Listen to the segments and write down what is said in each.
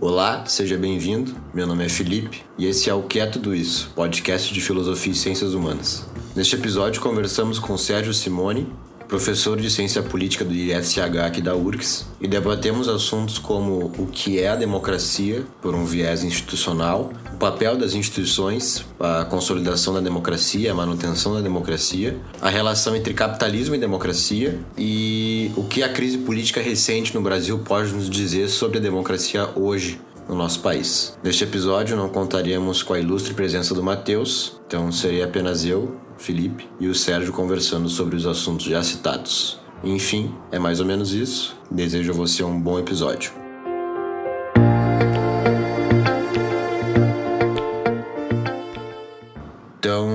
Olá, seja bem-vindo. Meu nome é Felipe e esse é o Que é Tudo Isso, podcast de filosofia e ciências humanas. Neste episódio conversamos com Sérgio Simone, professor de ciência política do IFCH aqui da URGS, e debatemos assuntos como o que é a democracia por um viés institucional, o papel das instituições, a consolidação da democracia, a manutenção da democracia, a relação entre capitalismo e democracia e o que a crise política recente no Brasil pode nos dizer sobre a democracia hoje no nosso país. Neste episódio não contaríamos com a ilustre presença do Matheus, então seria apenas eu, Felipe e o Sérgio conversando sobre os assuntos já citados. Enfim, é mais ou menos isso. Desejo a você um bom episódio. Então,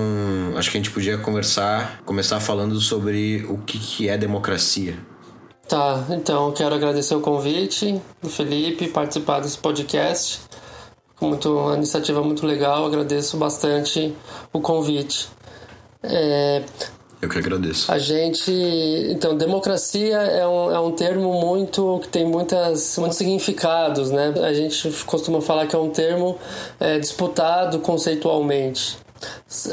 acho que a gente podia conversar, começar falando sobre o que, que é democracia. Tá, então quero agradecer o convite do Felipe participar desse podcast. Muito, uma iniciativa muito legal, agradeço bastante o convite. É, eu que agradeço. A gente. Então, democracia é um, é um termo muito. que tem muitas, muitos significados, né? A gente costuma falar que é um termo é, disputado conceitualmente.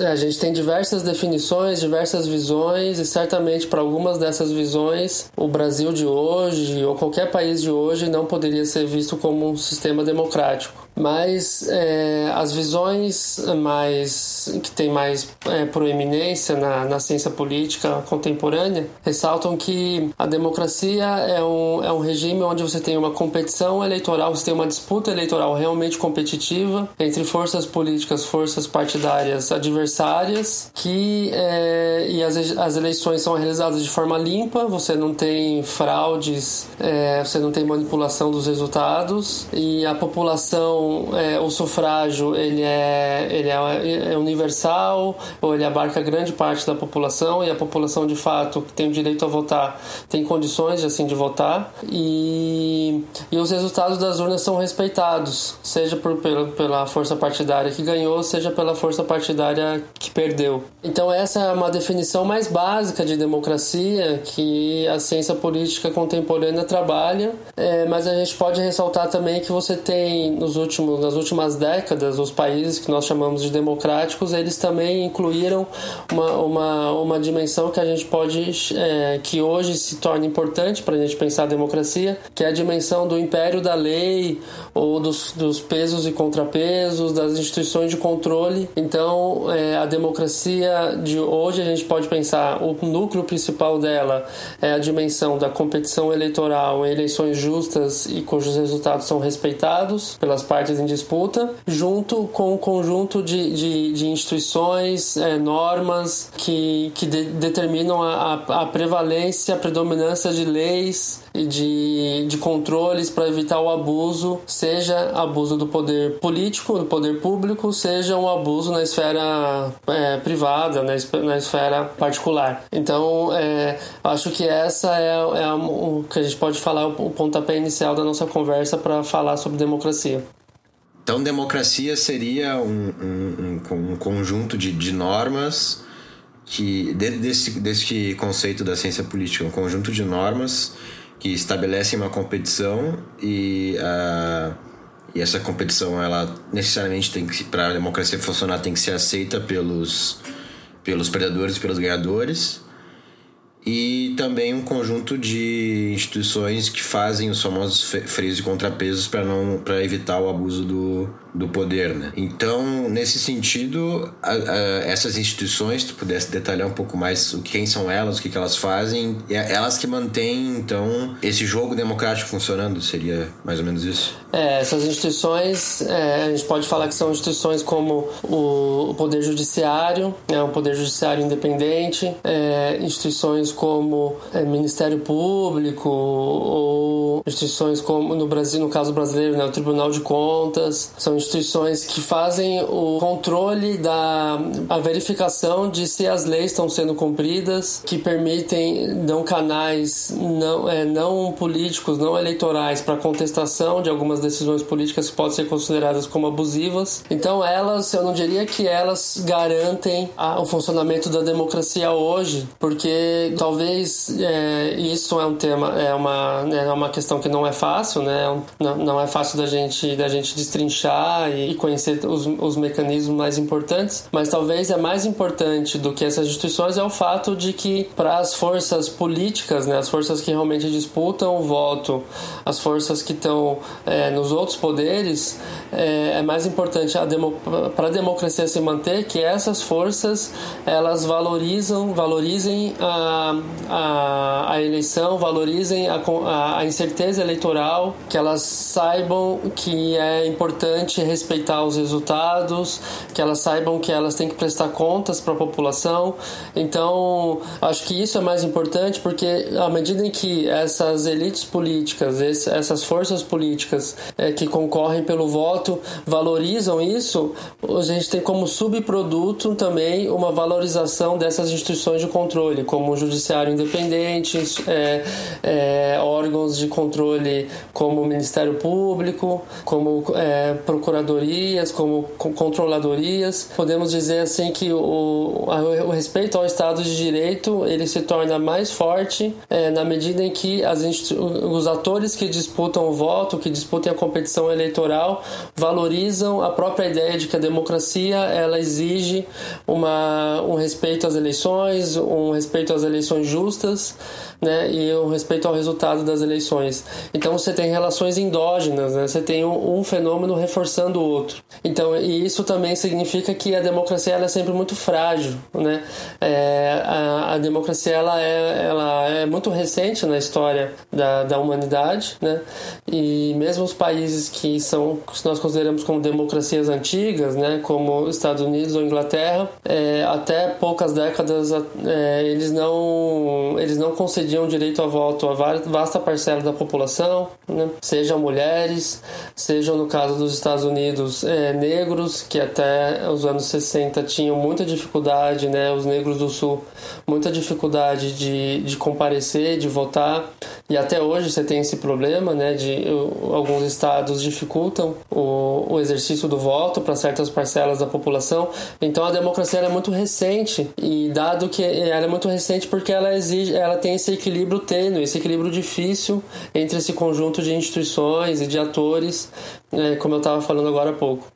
A gente tem diversas definições, diversas visões, e certamente para algumas dessas visões, o Brasil de hoje ou qualquer país de hoje não poderia ser visto como um sistema democrático mas é, as visões mais que tem mais é, proeminência na, na ciência política contemporânea ressaltam que a democracia é um, é um regime onde você tem uma competição eleitoral, você tem uma disputa eleitoral realmente competitiva entre forças políticas, forças partidárias adversárias, que é, e as, as eleições são realizadas de forma limpa, você não tem fraudes, é, você não tem manipulação dos resultados e a população é, o sufrágio ele é, ele é, é, universal ou ele abarca grande parte da população e a população de fato que tem o direito a votar tem condições assim de votar e, e os resultados das urnas são respeitados, seja por, pela, pela força partidária que ganhou, seja pela força partidária que perdeu. Então essa é uma definição mais básica de democracia que a ciência política contemporânea trabalha, é, mas a gente pode ressaltar também que você tem nos últimos últimos, nas últimas décadas, os países que nós chamamos de democráticos, eles também incluíram uma, uma, uma dimensão que a gente pode, é, que hoje se torna importante para a gente pensar a democracia, que é a dimensão do império da lei ou dos, dos pesos e contrapesos, das instituições de controle. Então, é, a democracia de hoje a gente pode pensar, o núcleo principal dela é a dimensão da competição eleitoral em eleições justas e cujos resultados são respeitados pelas partes partes em disputa, junto com um conjunto de, de, de instituições, é, normas que, que de, determinam a, a, prevalência, a predominância de leis e de, de controles para evitar o abuso, seja abuso do poder político, do poder público, seja um abuso na esfera é, privada, na, na esfera particular. Então, é, acho que essa é, é o que a gente pode falar, o pontapé inicial da nossa conversa para falar sobre democracia. Então, democracia seria um, um, um, um conjunto de, de normas que, desse, desse conceito da ciência política, um conjunto de normas que estabelecem uma competição e, uh, e essa competição, ela necessariamente tem que, para a democracia funcionar, tem que ser aceita pelos, pelos perdedores e pelos ganhadores e também um conjunto de instituições que fazem os famosos freios e contrapesos para não para evitar o abuso do, do poder, né? Então, nesse sentido, a, a, essas instituições, tu pudesse detalhar um pouco mais o quem são elas, o que, que elas fazem, é elas que mantêm, então, esse jogo democrático funcionando, seria mais ou menos isso? É, essas instituições, é, a gente pode falar que são instituições como o, o Poder Judiciário, né, um Poder Judiciário independente, é, instituições como é, Ministério Público, ou instituições como, no Brasil, no caso brasileiro, né, o Tribunal de Contas, são instituições que fazem o controle da a verificação de se as leis estão sendo cumpridas, que permitem dão canais não é, não políticos, não eleitorais para contestação de algumas decisões políticas que podem ser consideradas como abusivas. Então elas, eu não diria que elas garantem a, o funcionamento da democracia hoje, porque talvez é, isso é um tema, é uma, é uma questão que não é fácil, né? Não, não é fácil da gente da gente destrinchar e conhecer os, os mecanismos mais importantes, mas talvez é mais importante do que essas instituições é o fato de que para as forças políticas, né, as forças que realmente disputam o voto, as forças que estão é, nos outros poderes, é, é mais importante demo, para a democracia se manter que essas forças elas valorizam, valorizem a, a, a eleição, valorizem a, a, a incerteza eleitoral, que elas saibam que é importante respeitar os resultados, que elas saibam que elas têm que prestar contas para a população. Então, acho que isso é mais importante porque à medida em que essas elites políticas, essas forças políticas é, que concorrem pelo voto valorizam isso, a gente tem como subproduto também uma valorização dessas instituições de controle, como o judiciário independente, é, é, órgãos de controle como o Ministério Público, como é, procuradorias, como controladorias. Podemos dizer assim que o, o respeito ao Estado de Direito ele se torna mais forte é, na medida em que as, os atores que disputam o voto, que disputam a competição eleitoral, valorizam a própria ideia de que a democracia ela exige uma, um respeito às eleições, um respeito às eleições justas né, e o respeito ao resultado das eleições. Então você tem relações endógenas, né, você tem um, um, fenômeno reforçando o outro. Então e isso também significa que a democracia ela é sempre muito frágil, né? É, a, a, democracia ela é, ela é muito recente na história da, da humanidade, né? E mesmo os países que são que nós consideramos como democracias antigas, né, como Estados Unidos ou Inglaterra, é, até poucas décadas é, eles não eles não concediam concediam direito a voto a vasta parcela da população, né? sejam mulheres, sejam no caso dos Estados Unidos é, negros, que até os anos 60 tinham muita dificuldade, né? os negros do Sul, muita dificuldade de, de comparecer, de votar, e até hoje você tem esse problema, né? de alguns estados dificultam o, o exercício do voto para certas parcelas da população, então a democracia é muito recente, e dado que ela é muito recente porque ela exige, ela tem esse equilíbrio tênue, esse equilíbrio difícil entre esse conjunto de instituições e de atores, né, como eu estava falando agora há pouco.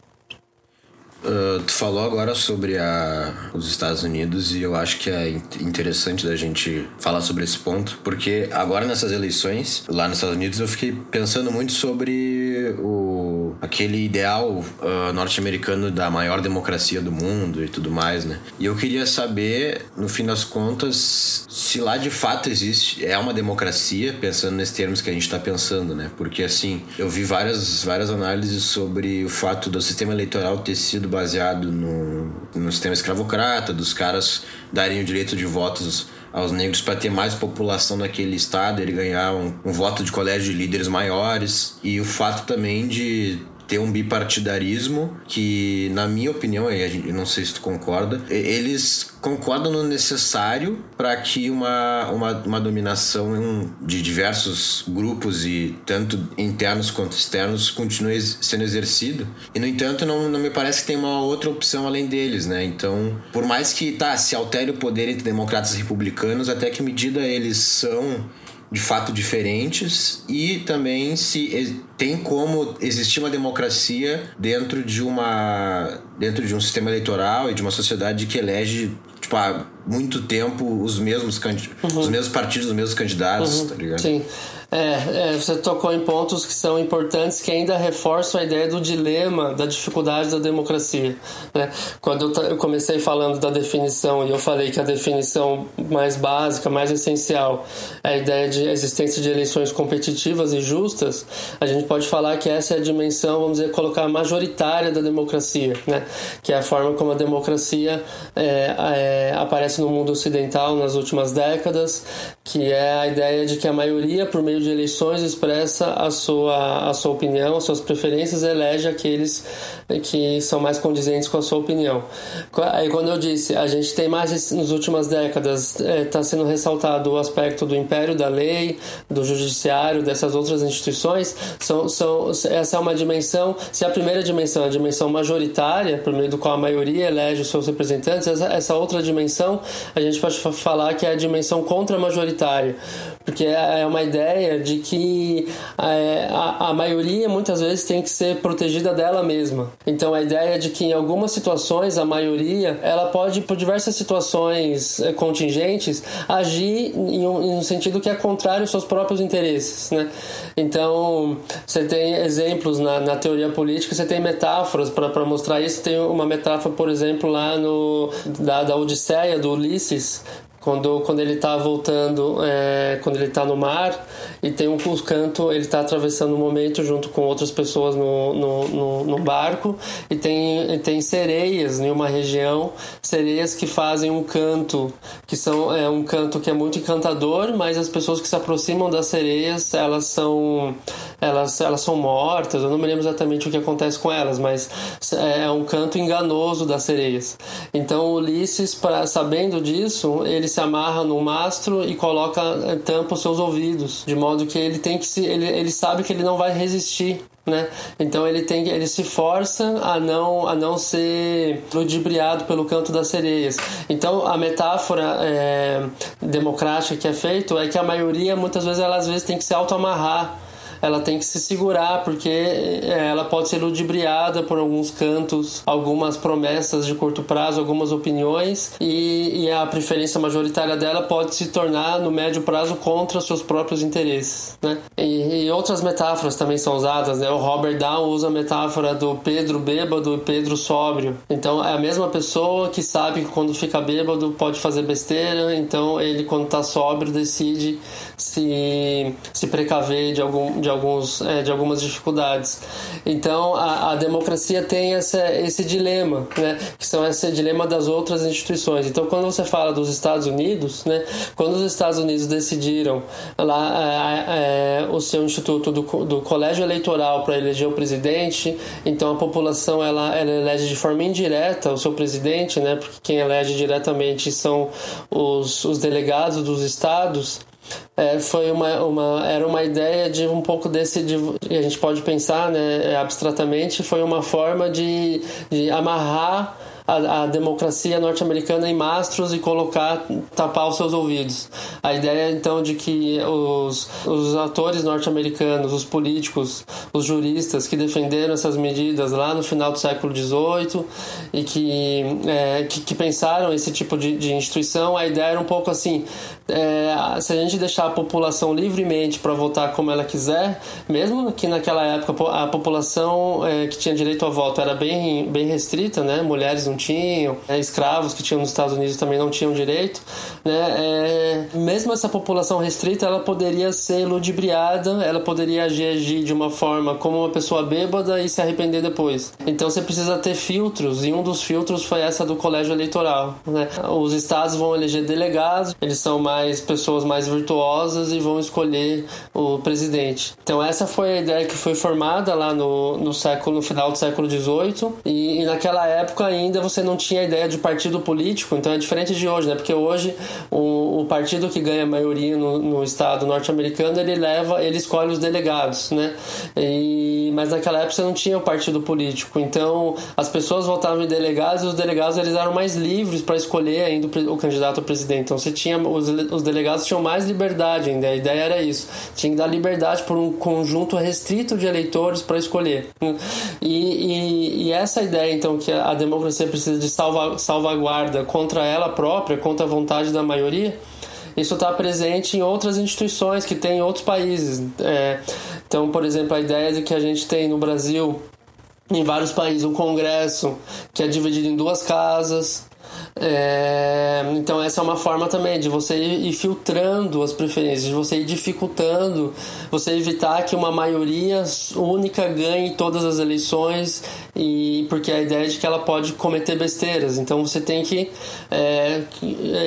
Uh, tu falou agora sobre a, os Estados Unidos e eu acho que é interessante da gente falar sobre esse ponto, porque agora nessas eleições, lá nos Estados Unidos, eu fiquei pensando muito sobre o, aquele ideal uh, norte-americano da maior democracia do mundo e tudo mais, né? E eu queria saber, no fim das contas, se lá de fato existe, é uma democracia, pensando nesses termos que a gente está pensando, né? Porque assim, eu vi várias, várias análises sobre o fato do sistema eleitoral ter sido baseado no, no sistema escravocrata, dos caras darem o direito de votos aos negros para ter mais população naquele estado, ele ganhar um, um voto de colégio de líderes maiores. E o fato também de ter um bipartidarismo que, na minha opinião, eu não sei se tu concorda, eles concordam no necessário para que uma, uma, uma dominação de diversos grupos e tanto internos quanto externos continue sendo exercido. E, no entanto, não, não me parece que tem uma outra opção além deles, né? Então, por mais que, tá, se altere o poder entre democratas e republicanos, até que medida eles são de fato diferentes e também se tem como existir uma democracia dentro de uma dentro de um sistema eleitoral e de uma sociedade que elege tipo muito tempo os mesmos uhum. os mesmos partidos os mesmos candidatos uhum. tá ligado sim é, é, você tocou em pontos que são importantes que ainda reforçam a ideia do dilema, da dificuldade da democracia. Né? Quando eu, eu comecei falando da definição e eu falei que a definição mais básica, mais essencial, é a ideia de existência de eleições competitivas e justas, a gente pode falar que essa é a dimensão, vamos dizer, colocar majoritária da democracia, né? que é a forma como a democracia é, é, aparece no mundo ocidental nas últimas décadas, que é a ideia de que a maioria, por meio de eleições, expressa a sua, a sua opinião, suas preferências, elege aqueles que são mais condizentes com a sua opinião. Aí, quando eu disse, a gente tem mais nas últimas décadas, está é, tá sendo ressaltado o aspecto do império da lei, do judiciário, dessas outras instituições, são, são, essa é uma dimensão, se a primeira dimensão é a dimensão majoritária, por meio do qual a maioria elege os seus representantes, essa, essa outra dimensão, a gente pode falar que é a dimensão contra-majoritária porque é, é uma ideia de que é, a, a maioria muitas vezes tem que ser protegida dela mesma. Então a ideia de que em algumas situações a maioria ela pode por diversas situações é, contingentes agir em um, em um sentido que é contrário aos seus próprios interesses, né? Então você tem exemplos na, na teoria política, você tem metáforas para mostrar isso. Tem uma metáfora, por exemplo, lá no da, da Odisseia do Ulisses, quando, quando ele está voltando, é, quando ele está no mar e tem um canto, ele está atravessando um momento junto com outras pessoas no, no, no, no barco e tem, tem sereias em uma região, sereias que fazem um canto, que são é um canto que é muito encantador, mas as pessoas que se aproximam das sereias, elas são elas, elas são mortas, eu não me lembro exatamente o que acontece com elas, mas é, um canto enganoso das sereias. Então Ulisses, para sabendo disso, ele se amarra no mastro e coloca eh, tampa os seus ouvidos, de modo que ele tem que se ele, ele sabe que ele não vai resistir né? Então ele tem ele se força a não a não ser ludibriado pelo canto das sereias. Então a metáfora é, democrática que é feito é que a maioria muitas vezes ela às vezes tem que se auto amarrar ela tem que se segurar porque é, ela pode ser ludibriada por alguns cantos, algumas promessas de curto prazo, algumas opiniões e, e a preferência majoritária dela pode se tornar no médio prazo contra seus próprios interesses, né? E, e outras metáforas também são usadas, né? O Robert Down usa a metáfora do Pedro bêbado e Pedro sóbrio. Então é a mesma pessoa que sabe que quando fica bêbado pode fazer besteira, então ele quando está sóbrio decide se se precaver de algum de alguns, é, de algumas dificuldades. Então, a, a democracia tem essa, esse dilema, né, que são esse dilema das outras instituições. Então, quando você fala dos Estados Unidos, né, quando os Estados Unidos decidiram lá é, é, o seu instituto do, do colégio eleitoral para eleger o presidente, então a população ela, ela elege de forma indireta o seu presidente, né, porque quem elege diretamente são os, os delegados dos estados é, foi uma, uma, era uma ideia de um pouco desse, de, a gente pode pensar né, abstratamente, foi uma forma de, de amarrar a, a democracia norte-americana em mastros e colocar, tapar os seus ouvidos. A ideia então de que os, os atores norte-americanos, os políticos, os juristas que defenderam essas medidas lá no final do século XVIII e que, é, que, que, pensaram esse tipo de, de instituição, a ideia era um pouco assim: é, se a gente deixar a população livremente para votar como ela quiser, mesmo que naquela época a população é, que tinha direito ao voto era bem, bem restrita, né? mulheres não tinham, né? escravos que tinham nos Estados Unidos também não tinham direito, né? É, mesmo essa população restrita ela poderia ser ludibriada, ela poderia agir, de uma forma como uma pessoa bêbada e se arrepender depois. Então você precisa ter filtros e um dos filtros foi essa do colégio eleitoral. Né? Os estados vão eleger delegados, eles são mais mais pessoas mais virtuosas e vão escolher o presidente. Então essa foi a ideia que foi formada lá no, no século no final do século XVIII e, e naquela época ainda você não tinha ideia de partido político. Então é diferente de hoje, né? Porque hoje o, o partido que ganha a maioria no, no estado norte-americano ele leva, ele escolhe os delegados, né? E, mas naquela época você não tinha o partido político. Então as pessoas votavam em delegados e os delegados eles eram mais livres para escolher ainda o, o candidato a presidente. Então você tinha os os delegados tinham mais liberdade ainda. A ideia era isso. Tinha que dar liberdade por um conjunto restrito de eleitores para escolher. E, e, e, essa ideia, então, que a democracia precisa de salva, salvaguarda contra ela própria, contra a vontade da maioria, isso está presente em outras instituições que tem em outros países. É, então, por exemplo, a ideia de que a gente tem no Brasil, em vários países, um congresso que é dividido em duas casas É, então essa é uma forma também de você ir filtrando as preferências, de você ir dificultando, você evitar que uma maioria única ganhe todas as eleições e porque a ideia é de que ela pode cometer besteiras. Então você tem que é,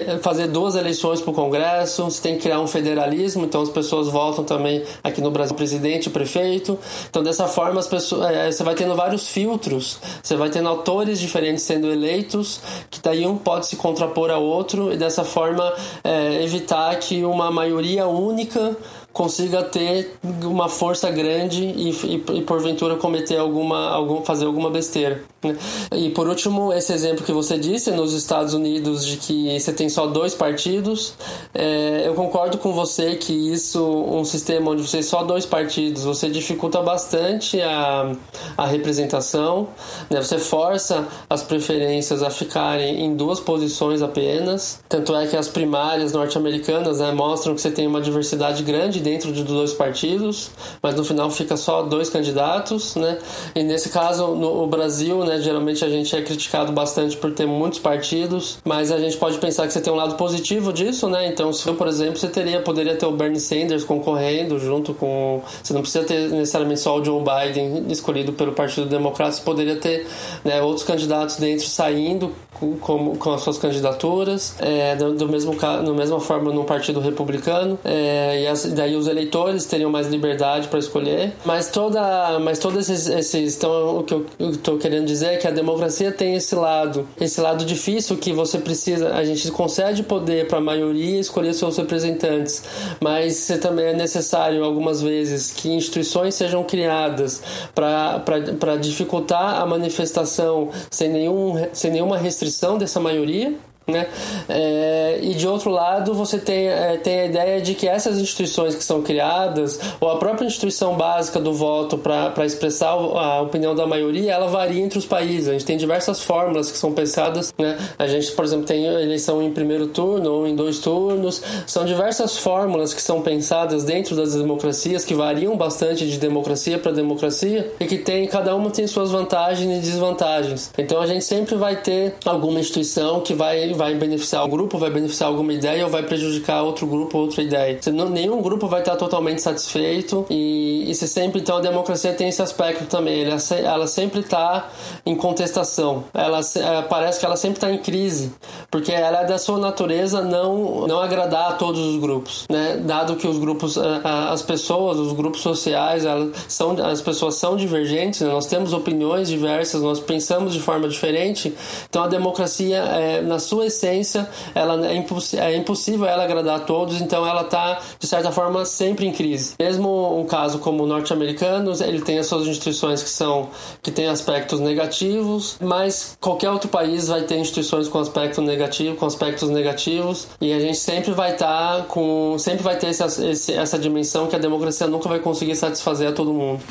é fazer duas eleições para o Congresso, você tem que criar um federalismo, então as pessoas votam também aqui no Brasil presidente, prefeito. Então dessa forma as pessoas, é, você vai tendo vários filtros, você vai tendo autores diferentes sendo eleitos, que daí um pode se contrapor ao outro e dessa forma é, evitar que uma maioria única consiga ter uma força grande e, e, e porventura cometer alguma, algum, fazer alguma besteira. Né? E por último, esse exemplo que você disse nos Estados Unidos de que você tem só dois partidos, é, eu concordo com você que isso, um sistema onde você tem só dois partidos, você dificulta bastante a, a representação, né? você força as preferências a ficarem em duas posições apenas. Tanto é que as primárias norte-americanas né, mostram que você tem uma diversidade grande dentro de dois partidos, mas no final fica só dois candidatos, né? E nesse caso, no Brasil, né, geralmente a gente é criticado bastante por ter muitos partidos, mas a gente pode pensar que você tem um lado positivo disso, né? Então, se eu, por exemplo, você teria, poderia ter o Bernie Sanders concorrendo junto com. Você não precisa ter necessariamente só o Joe Biden escolhido pelo Partido Democrata, você poderia ter né, outros candidatos dentro saindo com, com as suas candidaturas, é, do, do mesmo no mesma forma no Partido Republicano, é, e as, daí os eleitores teriam mais liberdade para escolher. Mas toda, mas todos esses, esses, então o que eu estou querendo dizer é que a democracia tem esse lado, esse lado difícil que você precisa, a gente concede poder para a maioria escolher seus representantes, mas também é necessário algumas vezes que instituições sejam criadas para dificultar a manifestação sem, nenhum, sem nenhuma restrição dessa maioria né? É, e de outro lado, você tem, é, tem a ideia de que essas instituições que são criadas, ou a própria instituição básica do voto para expressar a opinião da maioria, ela varia entre os países. A gente tem diversas fórmulas que são pensadas. Né? A gente, por exemplo, tem eleição em primeiro turno ou em dois turnos. São diversas fórmulas que são pensadas dentro das democracias, que variam bastante de democracia para democracia, e que tem, cada uma tem suas vantagens e desvantagens. Então a gente sempre vai ter alguma instituição que vai vai beneficiar um grupo, vai beneficiar alguma ideia ou vai prejudicar outro grupo, outra ideia. Você não, nenhum grupo vai estar totalmente satisfeito e, e se sempre, então a democracia tem esse aspecto também, ela, ela sempre está em contestação, ela, ela, parece que ela sempre está em crise, porque ela é da sua natureza não, não agradar a todos os grupos, né? Dado que os grupos, as pessoas, os grupos sociais, elas são, as pessoas são divergentes, né? nós temos opiniões diversas, nós pensamos de forma diferente, então a democracia, é, na sua essência, ela é, imposs é impossível ela agradar a todos, então ela está, de certa forma, sempre em crise. Mesmo um caso como o norte-americano, ele tem as suas instituições que são que têm aspectos negativos, mas qualquer outro país vai ter instituições com aspecto negativo, com aspectos negativos, e a gente sempre vai estar tá com, sempre vai ter essa dimensão que a democracia nunca vai conseguir satisfazer a todo mundo.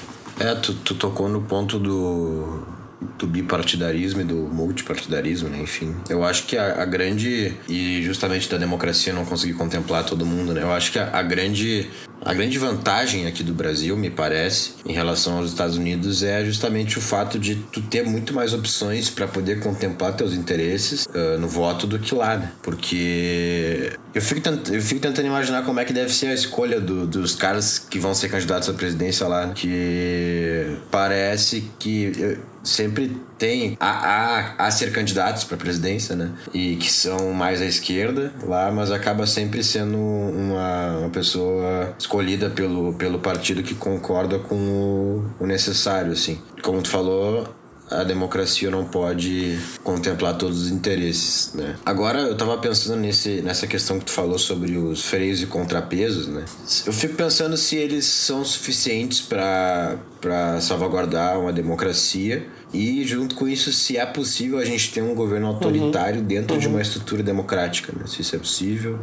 É, tu, tu tocou no ponto do do bipartidarismo e do multipartidarismo, né? Enfim, eu acho que a, a, grande e justamente da democracia não conseguir contemplar todo mundo, né? Eu acho que a, a grande a grande vantagem aqui do Brasil, me parece, em relação aos Estados Unidos é justamente o fato de tu ter muito mais opções para poder contemplar teus interesses uh, no voto do que lá, né? Porque eu fico, tent, eu fico tentando imaginar como é que deve ser a escolha do, dos caras que vão ser candidatos à presidência lá, né? que parece que sempre tem a, a, a ser candidatos para presidência, né? E que são mais à esquerda lá, mas acaba sempre sendo uma, uma pessoa escolhida pelo, pelo partido que concorda com o, o necessário, assim. Como tu falou, a democracia não pode contemplar todos os interesses, né? Agora eu tava pensando nesse, nessa questão que tu falou sobre os freios e contrapesos, né? Eu fico pensando se eles são suficientes para para salvaguardar uma democracia e junto com isso se é possível a gente ter um governo autoritário uhum. dentro uhum. de uma estrutura democrática, né? Se isso é possível.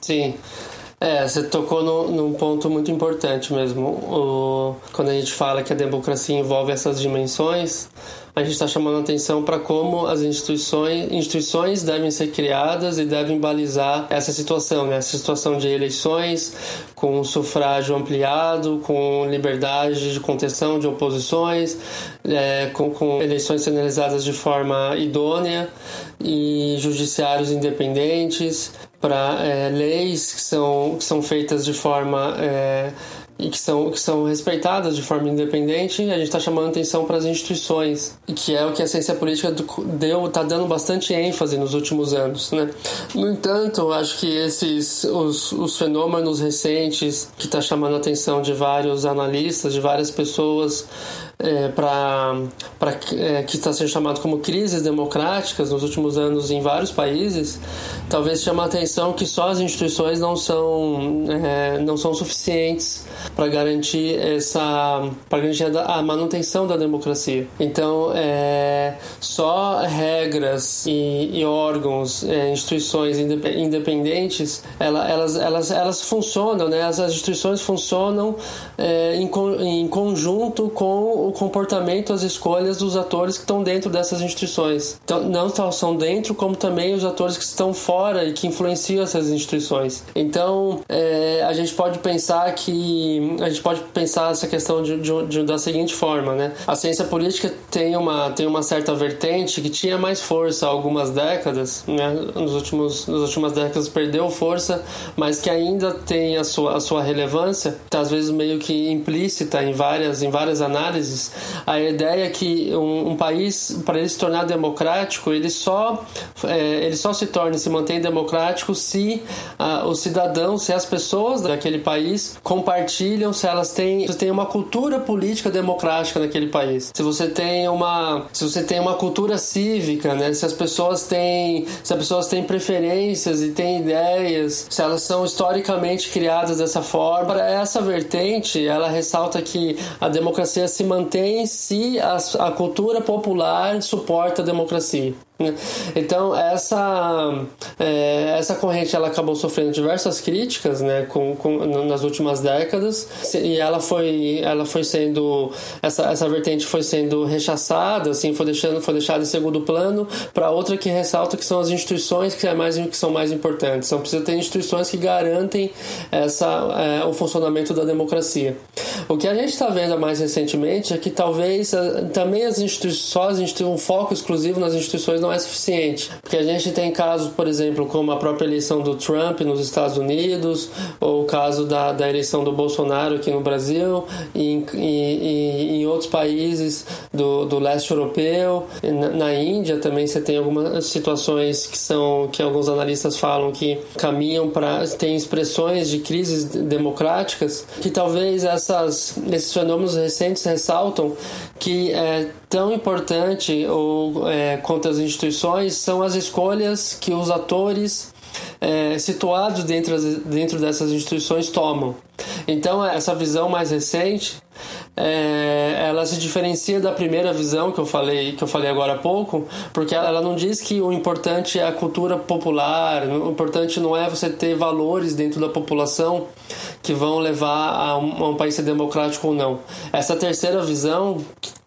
Sim. É, você tocou no, num ponto muito importante mesmo. O, quando a gente fala que a democracia envolve essas dimensões, a gente está chamando atenção para como as instituições, instituições devem ser criadas e devem balizar essa situação, né? essa situação de eleições com sufrágio ampliado, com liberdade de contenção de oposições, é, com, com eleições sendo realizadas de forma idônea e judiciários independentes, para é, leis que são, que são feitas de forma é, e que são, que são respeitadas de forma independente, a gente está chamando atenção para as instituições, que é o que a ciência política deu, está dando bastante ênfase nos últimos anos. Né? No entanto, acho que esses os, os fenômenos recentes que está chamando a atenção de vários analistas, de várias pessoas, é, para é, que está sendo chamado como crises democráticas nos últimos anos em vários países, talvez chame a atenção que só as instituições não são é, não são suficientes para garantir essa para garantir a, manutenção da democracia. Então, é, só regras e, e órgãos, é, instituições independentes, ela, elas, elas, elas funcionam, né? As instituições funcionam é, em, em conjunto com o comportamento, as escolhas dos atores que estão dentro dessas instituições. Então, não só são dentro, como também os atores que estão fora e que influenciam essas instituições. Então, é, a gente pode pensar que a gente pode pensar essa questão de, de, de, da seguinte forma, né? A ciência política tem uma tem uma certa vertente que tinha mais força há algumas décadas, né? Nos últimos nas últimas décadas perdeu força, mas que ainda tem a sua a sua relevância, tá, às vezes meio que implícita em várias em várias análises a ideia é que um, um país, para ele se tornar democrático, ele só, é, ele só se torna e se mantém democrático se uh, os cidadãos, se as pessoas daquele país compartilham, se elas têm, se tem uma cultura política democrática naquele país. Se você tem uma, se você tem uma cultura cívica, né? Se as pessoas têm, se as pessoas têm preferências e têm ideias, se elas são historicamente criadas dessa forma, essa vertente, ela ressalta que a democracia se mantém mantém se a, a cultura popular suporta a democracia. Né? Então essa é, essa corrente ela acabou sofrendo diversas críticas né, com, com, nas últimas décadas. E ela foi ela foi sendo essa, essa vertente foi sendo rechaçada assim foi deixando foi deixada em segundo plano para outra que ressalta que são as instituições que é mais que são mais importantes. São precisa ter instituições que garantem essa é, o funcionamento da democracia. O que a gente está vendo mais recentemente é que talvez é, também as instituições, um foco exclusivo nas instituições não é suficiente. Porque a gente tem casos, por exemplo, como a própria eleição do Trump nos Estados Unidos, ou o caso da, da eleição do Bolsonaro aqui no Brasil, e em, em outros países do, do leste europeu. Na, na Índia também você tem algumas situações que são que alguns analistas falam que caminham para tem expressões de crises democráticas que talvez essas esses fenômenos recentes ressaltam que é tão importante ou é, quanto as instituições são as escolhas que os atores é, situados dentro, dentro dessas instituições tomam. Então essa visão mais recente é, ela se diferencia da primeira visão que eu falei que eu falei agora há pouco, porque ela não diz que o importante é a cultura popular, o importante não é você ter valores dentro da população que vão levar a um, a um país ser democrático ou não. Essa terceira visão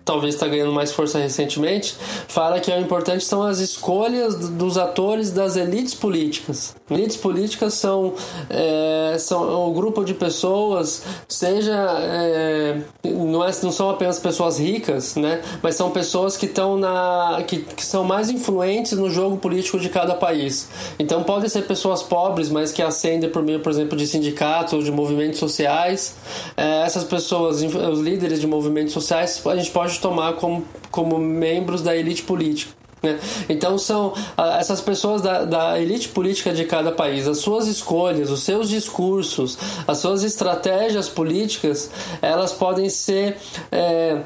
talvez está ganhando mais força recentemente, fala que o importante são as escolhas dos atores das elites políticas. Elites políticas são, é, são um grupo de pessoas, seja é, não, é, não são apenas pessoas ricas, né, mas são pessoas que estão na que, que são mais influentes no jogo político de cada país. Então podem ser pessoas pobres, mas que ascendem por meio, por exemplo, de sindicatos ou de movimentos sociais. É, essas pessoas, os líderes de movimentos sociais, a gente pode tomar como, como membros da elite política. Né? Então são essas pessoas da, da, elite política de cada país, as suas escolhas, os seus discursos, as suas estratégias políticas, elas podem ser é,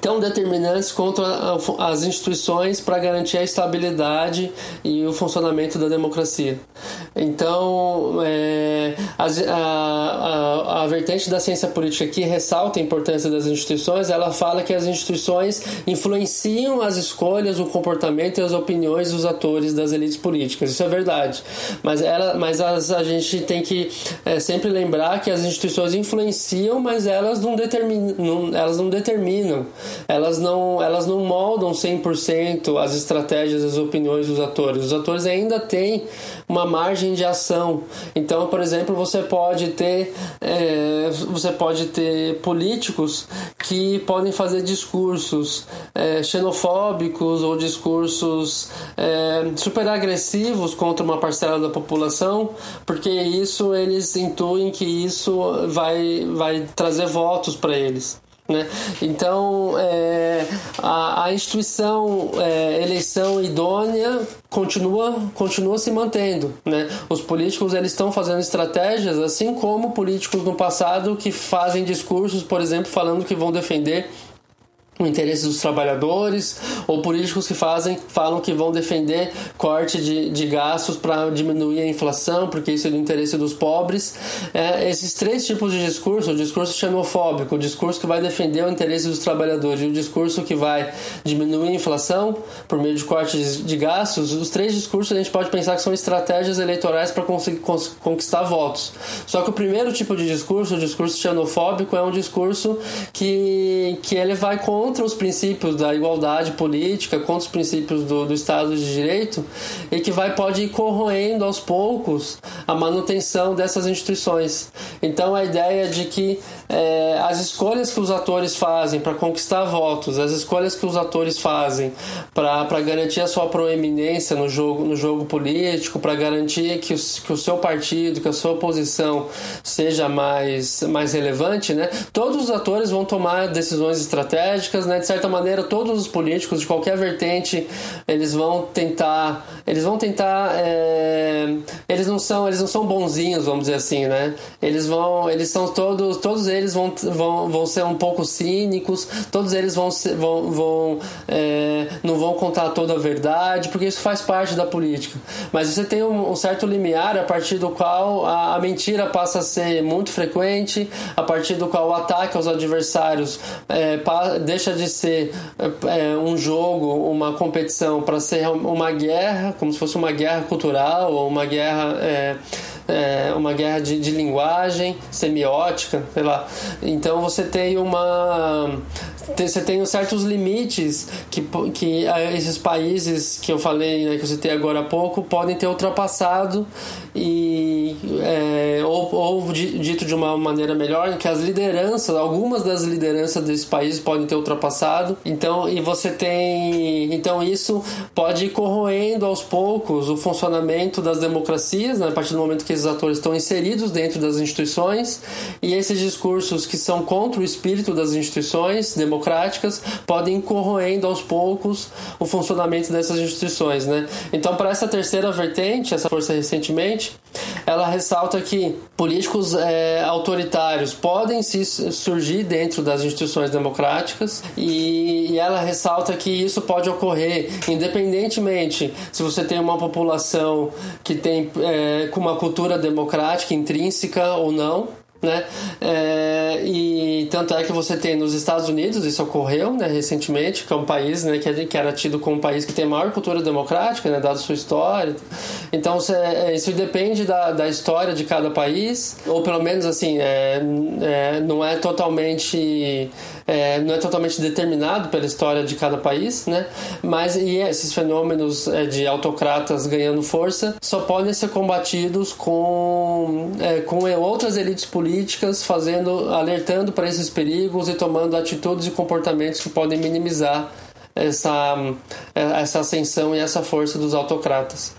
tão determinantes quanto as instituições para garantir a estabilidade e o funcionamento da democracia. Então, é, a, a, a, vertente da ciência política que ressalta a importância das instituições, ela fala que as instituições influenciam as escolhas, o comportamento e as opiniões dos atores das elites políticas. Isso é verdade. Mas, ela, mas as, a gente tem que é, sempre lembrar que as instituições influenciam, mas elas não determinam, não, elas não determinam elas não, elas não moldam 100% as estratégias, as opiniões dos atores. Os atores ainda têm uma margem de ação. Então, por exemplo, você pode ter, é, você pode ter políticos que podem fazer discursos é, xenofóbicos ou discursos é, super agressivos contra uma parcela da população, porque isso eles intuem que isso vai, vai trazer votos para eles. Né? Então, é, a, a, instituição é, eleição idônea continua, continua se mantendo. Né? Os políticos eles estão fazendo estratégias, assim como políticos no passado que fazem discursos, por exemplo, falando que vão defender o interesse dos trabalhadores ou políticos que fazem falam que vão defender corte de, de gastos para diminuir a inflação porque isso é do interesse dos pobres. É, esses três tipos de discurso o discurso xenofóbico o discurso que vai defender o interesse dos trabalhadores e o discurso que vai diminuir a inflação por meio de cortes de gastos os três discursos a gente pode pensar que são estratégias eleitorais para conseguir conquistar votos. Só que o primeiro tipo de discurso o discurso xenofóbico é um discurso que, que ele vai contra contra os princípios da igualdade política, contra os princípios do, do Estado de Direito e que vai pode ir corroendo aos poucos a manutenção dessas instituições. Então a ideia de que é, as escolhas que os atores fazem para conquistar votos, as escolhas que os atores fazem para garantir a sua proeminência no jogo, no jogo político, para garantir que, que o seu partido, que a sua oposição seja mais, mais relevante, né? todos os atores vão tomar decisões estratégicas né? De certa maneira, todos os políticos de qualquer vertente, eles vão tentar, eles vão tentar, é, eles não são, eles não são bonzinhos, vamos dizer assim, né? Eles vão, eles são todos, todos eles vão, vão, vão ser um pouco cínicos, todos eles vão, vão, vão é, não vão contar toda a verdade, porque isso faz parte da política. Mas você tem um, um certo limiar a partir do qual a, a mentira passa a ser muito frequente, a partir do qual o ataque aos adversários é, deixa deixa de ser é, um jogo, uma competição, para ser uma guerra, como se fosse uma guerra cultural ou uma guerra. É, é, uma guerra de, de linguagem, semiótica, sei lá. Então você tem uma você tem certos limites que, que esses países que eu falei, né, que eu citei agora há pouco, podem ter ultrapassado e é, ou, ou, dito de uma maneira melhor, que as lideranças, algumas das lideranças desses países podem ter ultrapassado. Então, e você tem, então isso pode ir corroendo aos poucos o funcionamento das democracias, né, a partir do momento que esses atores estão inseridos dentro das instituições e esses discursos que são contra o espírito das instituições democráticas democráticas podem ir corroendo aos poucos o funcionamento dessas instituições, né? Então, para essa terceira vertente, essa força recentemente, ela ressalta que políticos é, autoritários podem se surgir dentro das instituições democráticas e, e ela ressalta que isso pode ocorrer independentemente se você tem uma população que tem é, com uma cultura democrática intrínseca ou não né? É, e tanto é que você tem nos Estados Unidos, isso ocorreu né, recentemente, que é um país né, que, que era tido como um país que tem maior cultura democrática, né, dado sua história. Então, é, isso depende da, da história de cada país, ou pelo menos assim, é, é não é totalmente é, não é totalmente determinado pela história de cada país, né? Mas e esses fenômenos é, de autocratas ganhando força só podem ser combatidos com, é, com outras elites políticas fazendo, alertando para esses perigos e tomando atitudes e comportamentos que podem minimizar essa, essa ascensão e essa força dos autocratas.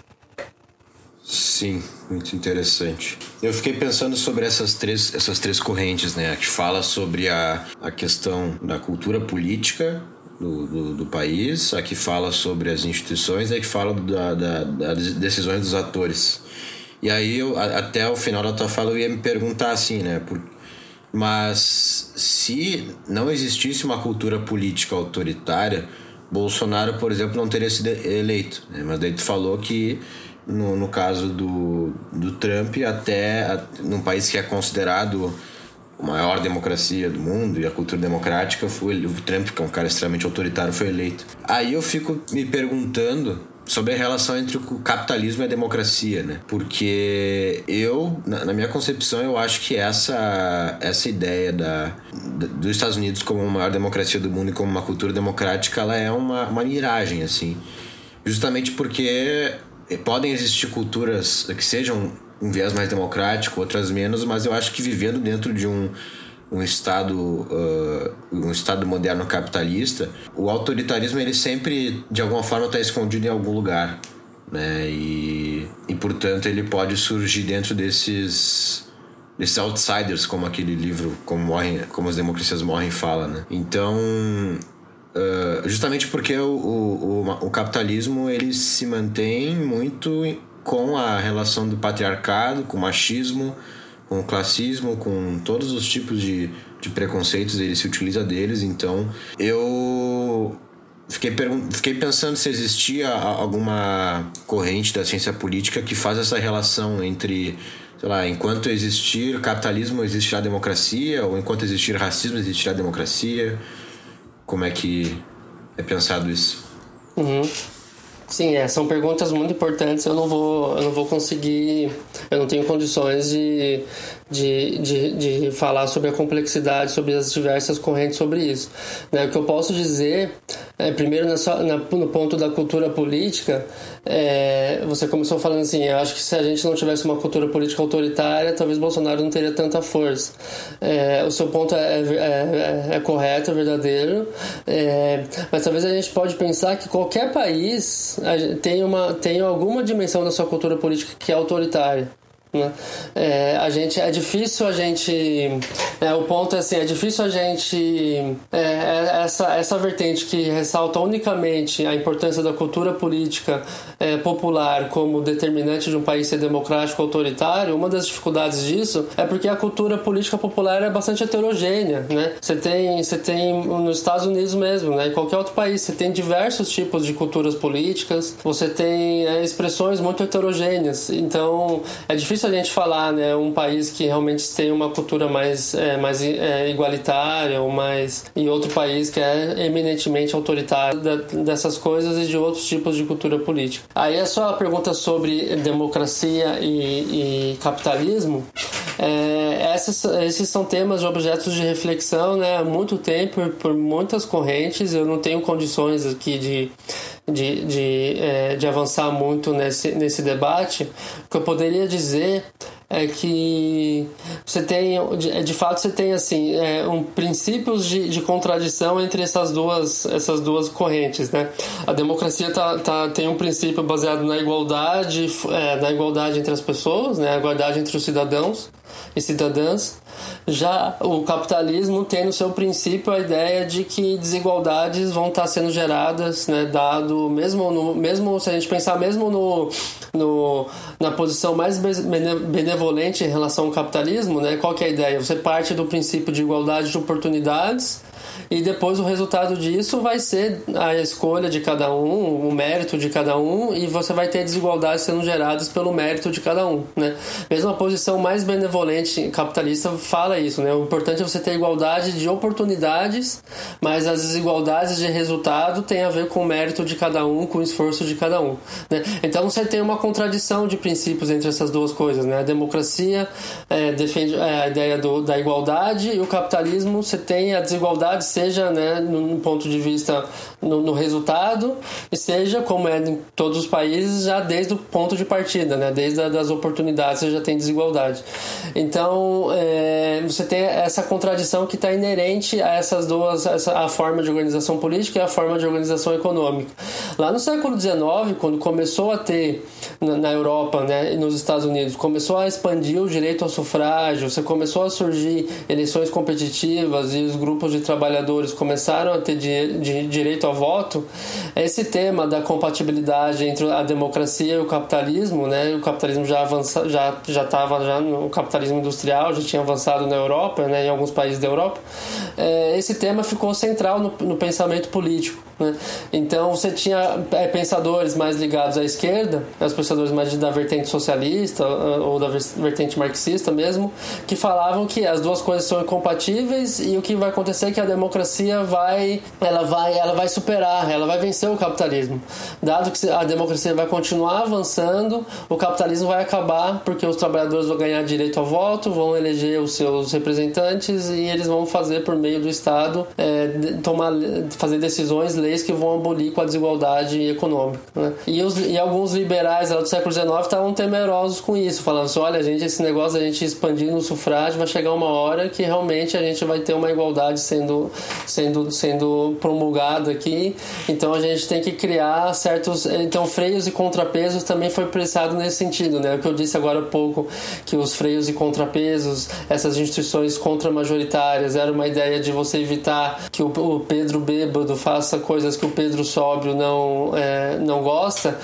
Sim, muito interessante. Eu fiquei pensando sobre essas três, essas três correntes, né? Que fala sobre a, a questão da cultura política do, do, do país, a que fala sobre as instituições e a que fala da, da, das decisões dos atores. E aí, eu, até o final da tua fala, eu ia me perguntar assim, né? Por, mas se não existisse uma cultura política autoritária, Bolsonaro, por exemplo, não teria sido eleito. Né? Mas daí tu falou que no, no caso do, do Trump, até a, num país que é considerado a maior democracia do mundo e a cultura democrática, foi o Trump, que é um cara extremamente autoritário, foi eleito. Aí eu fico me perguntando sobre a relação entre o capitalismo e a democracia, né? Porque eu, na minha concepção, eu acho que essa, essa ideia da, dos Estados Unidos como a maior democracia do mundo e como uma cultura democrática, ela é uma, uma miragem, assim. Justamente porque podem existir culturas que sejam um viés mais democrático, outras menos, mas eu acho que vivendo dentro de um um estado uh, um estado moderno capitalista o autoritarismo ele sempre de alguma forma está escondido em algum lugar né? E, e portanto ele pode surgir dentro desses desses outsiders como aquele livro como morrem como as democracias morrem fala né? Então uh, justamente porque o, o, o capitalismo ele se mantém muito com a relação do patriarcado com o machismo com o classismo, com todos os tipos de, de preconceitos, ele se utiliza deles. Então, eu fiquei, fiquei pensando se existia alguma corrente da ciência política que faz essa relação entre, sei lá, enquanto existir capitalismo, existirá democracia, ou enquanto existir racismo, existirá democracia. Como é que é pensado isso? Uhum. Sim, é, são perguntas muito importantes. Eu não vou, eu não vou conseguir, eu não tenho condições de, de, de, de falar sobre a complexidade, sobre as diversas correntes sobre isso. Né? O que eu posso dizer, é, primeiro nessa, na, no ponto da cultura política, é, você começou falando assim, eu acho que se a gente não tivesse uma cultura política autoritária, talvez Bolsonaro não teria tanta força. É, o seu ponto é, é, é, é correto, é verdadeiro, mas talvez a gente pode pensar que qualquer país tem, uma, tem alguma dimensão da sua cultura política que é autoritária. Né? É, a gente é difícil a gente é, o ponto é assim é difícil a gente é, é, essa essa vertente que ressalta unicamente a importância da cultura política é, popular como determinante de um país ser democrático autoritário uma das dificuldades disso é porque a cultura política popular é bastante heterogênea né? Você tem você tem nos Estados Unidos mesmo né? Em qualquer outro país você tem diversos tipos de culturas políticas você tem é, expressões muito heterogêneas. Então é difícil difícil a gente falar, né? Um país que realmente tem uma cultura mais, é, mais é, igualitária, ou mais. e outro país que é eminentemente autoritário da, dessas coisas e de outros tipos de cultura política. Aí a sua pergunta sobre democracia e, e capitalismo. É, esses, esses são temas objetos de reflexão né, há muito tempo, por muitas correntes. Eu não tenho condições aqui de, de, de, é, de avançar muito nesse, nesse debate. O que eu poderia dizer é que você tem de, de fato você tem assim é, um princípios de, de contradição entre essas duas essas duas correntes né a democracia tá, tá tem um princípio baseado na igualdade é, na igualdade entre as pessoas né a igualdade entre os cidadãos e cidadãs. Já o capitalismo tem no seu princípio a ideia de que desigualdades vão estar sendo geradas, né, dado mesmo no, mesmo se a gente pensar mesmo no, no na posição mais benevolente em relação ao capitalismo, né, qual que é a ideia? Você parte do princípio de igualdade de oportunidades e depois o resultado disso vai ser a escolha de cada um, o mérito de cada um, e você vai ter desigualdades sendo geradas pelo mérito de cada um, né? Mesmo a posição mais benevolente capitalista fala isso, né? O importante é você ter igualdade de oportunidades, mas as desigualdades de resultado têm a ver com o mérito de cada um, com o esforço de cada um, né? Então você tem uma contradição de princípios entre essas duas coisas, né? A democracia é, defende é, a ideia do, da igualdade e o capitalismo você tem a desigualdade seja né, no ponto de vista no, no, resultado, e seja, como é em todos os países, já desde o ponto de partida, né, desde as oportunidades você já tem desigualdade. Então, é, você tem essa contradição que está inerente a essas duas, essa, a forma de organização política e a forma de organização econômica. Lá no século XIX, quando começou a ter na, na Europa né, e nos Estados Unidos, começou a expandir o direito ao sufrágio, você começou a surgir eleições competitivas e os grupos de trabalhadores trabalhadores começaram a ter di di direito ao voto, esse tema da compatibilidade entre a democracia e o capitalismo, né? O capitalismo já avança, já já estava já no capitalismo industrial, já tinha avançado na Europa, né? Em alguns países da Europa, é, esse tema ficou central no, no pensamento político. Né? Então você tinha é, pensadores mais ligados à esquerda, os pensadores mais da vertente socialista ou da vertente marxista mesmo, que falavam que as duas coisas são incompatíveis e o que vai acontecer é que a democracia vai, ela vai, ela vai superar, ela vai vencer o capitalismo. Dado que a democracia vai continuar avançando, o capitalismo vai acabar porque os trabalhadores vão ganhar direito ao voto, vão eleger os seus representantes e eles vão fazer por meio do Estado é, tomar, fazer decisões, leis que vão abolir com a desigualdade econômica. Né? E, os, e alguns liberais lá do século XIX estavam temerosos com isso, falando assim, olha, gente, esse negócio da gente expandindo o sufrágio vai chegar uma hora que realmente a gente vai ter uma igualdade sendo, sendo, sendo promulgada aqui, então a gente tem que criar certos, então freios e contrapesos também foi pensado nesse sentido, né? O que eu disse agora há pouco, que os freios e contrapesos, essas instituições contra-majoritárias, era uma ideia de você evitar que o, o Pedro bêbado faça coisas que o Pedro sóbrio não, é, não gosta,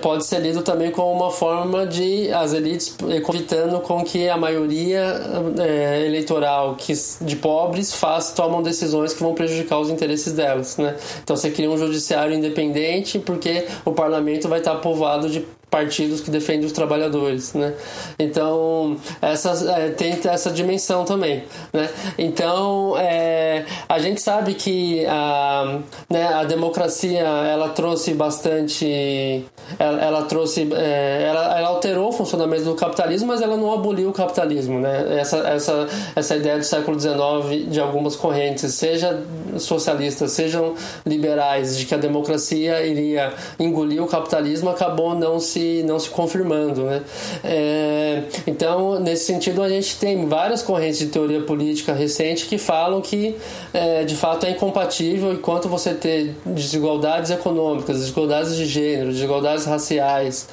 pode ser lido também como uma forma de as elites evitando com que a maioria é, eleitoral que, de pobres faz, tomam decisões que vão prejudicar os interesses delas. Né? Então você cria um judiciário independente porque o parlamento vai estar povoado de partidos que defendem os trabalhadores, né? Então essa é, tem essa dimensão também, né? Então é, a gente sabe que a, né, a democracia ela trouxe bastante, ela, ela trouxe, é, ela, ela, alterou o funcionamento do capitalismo, mas ela não aboliu o capitalismo, né? Essa essa essa ideia do século XIX de algumas correntes, seja socialistas, sejam liberais, de que a democracia iria engolir o capitalismo, acabou não se se, não se confirmando. Né? É, então, nesse sentido, a gente tem várias correntes de teoria política recente que falam que, é, de fato, é incompatível enquanto você ter desigualdades econômicas, desigualdades de gênero, desigualdades raciais,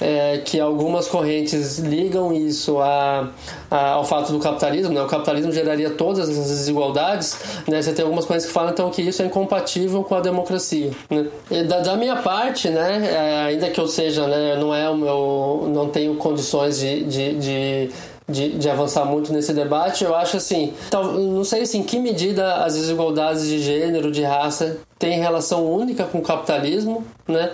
é, que algumas correntes ligam isso a, a, ao fato do capitalismo, né? o capitalismo geraria todas essas desigualdades, né? você tem algumas correntes que falam então que isso é incompatível com a democracia. Né? Da, da, minha parte, né, é, ainda que eu seja, né, não é o meu, não tenho condições de, de, de de, de, avançar muito nesse debate. Eu acho assim, não sei assim, em que medida as desigualdades de gênero, de raça, têm relação única com o capitalismo, né?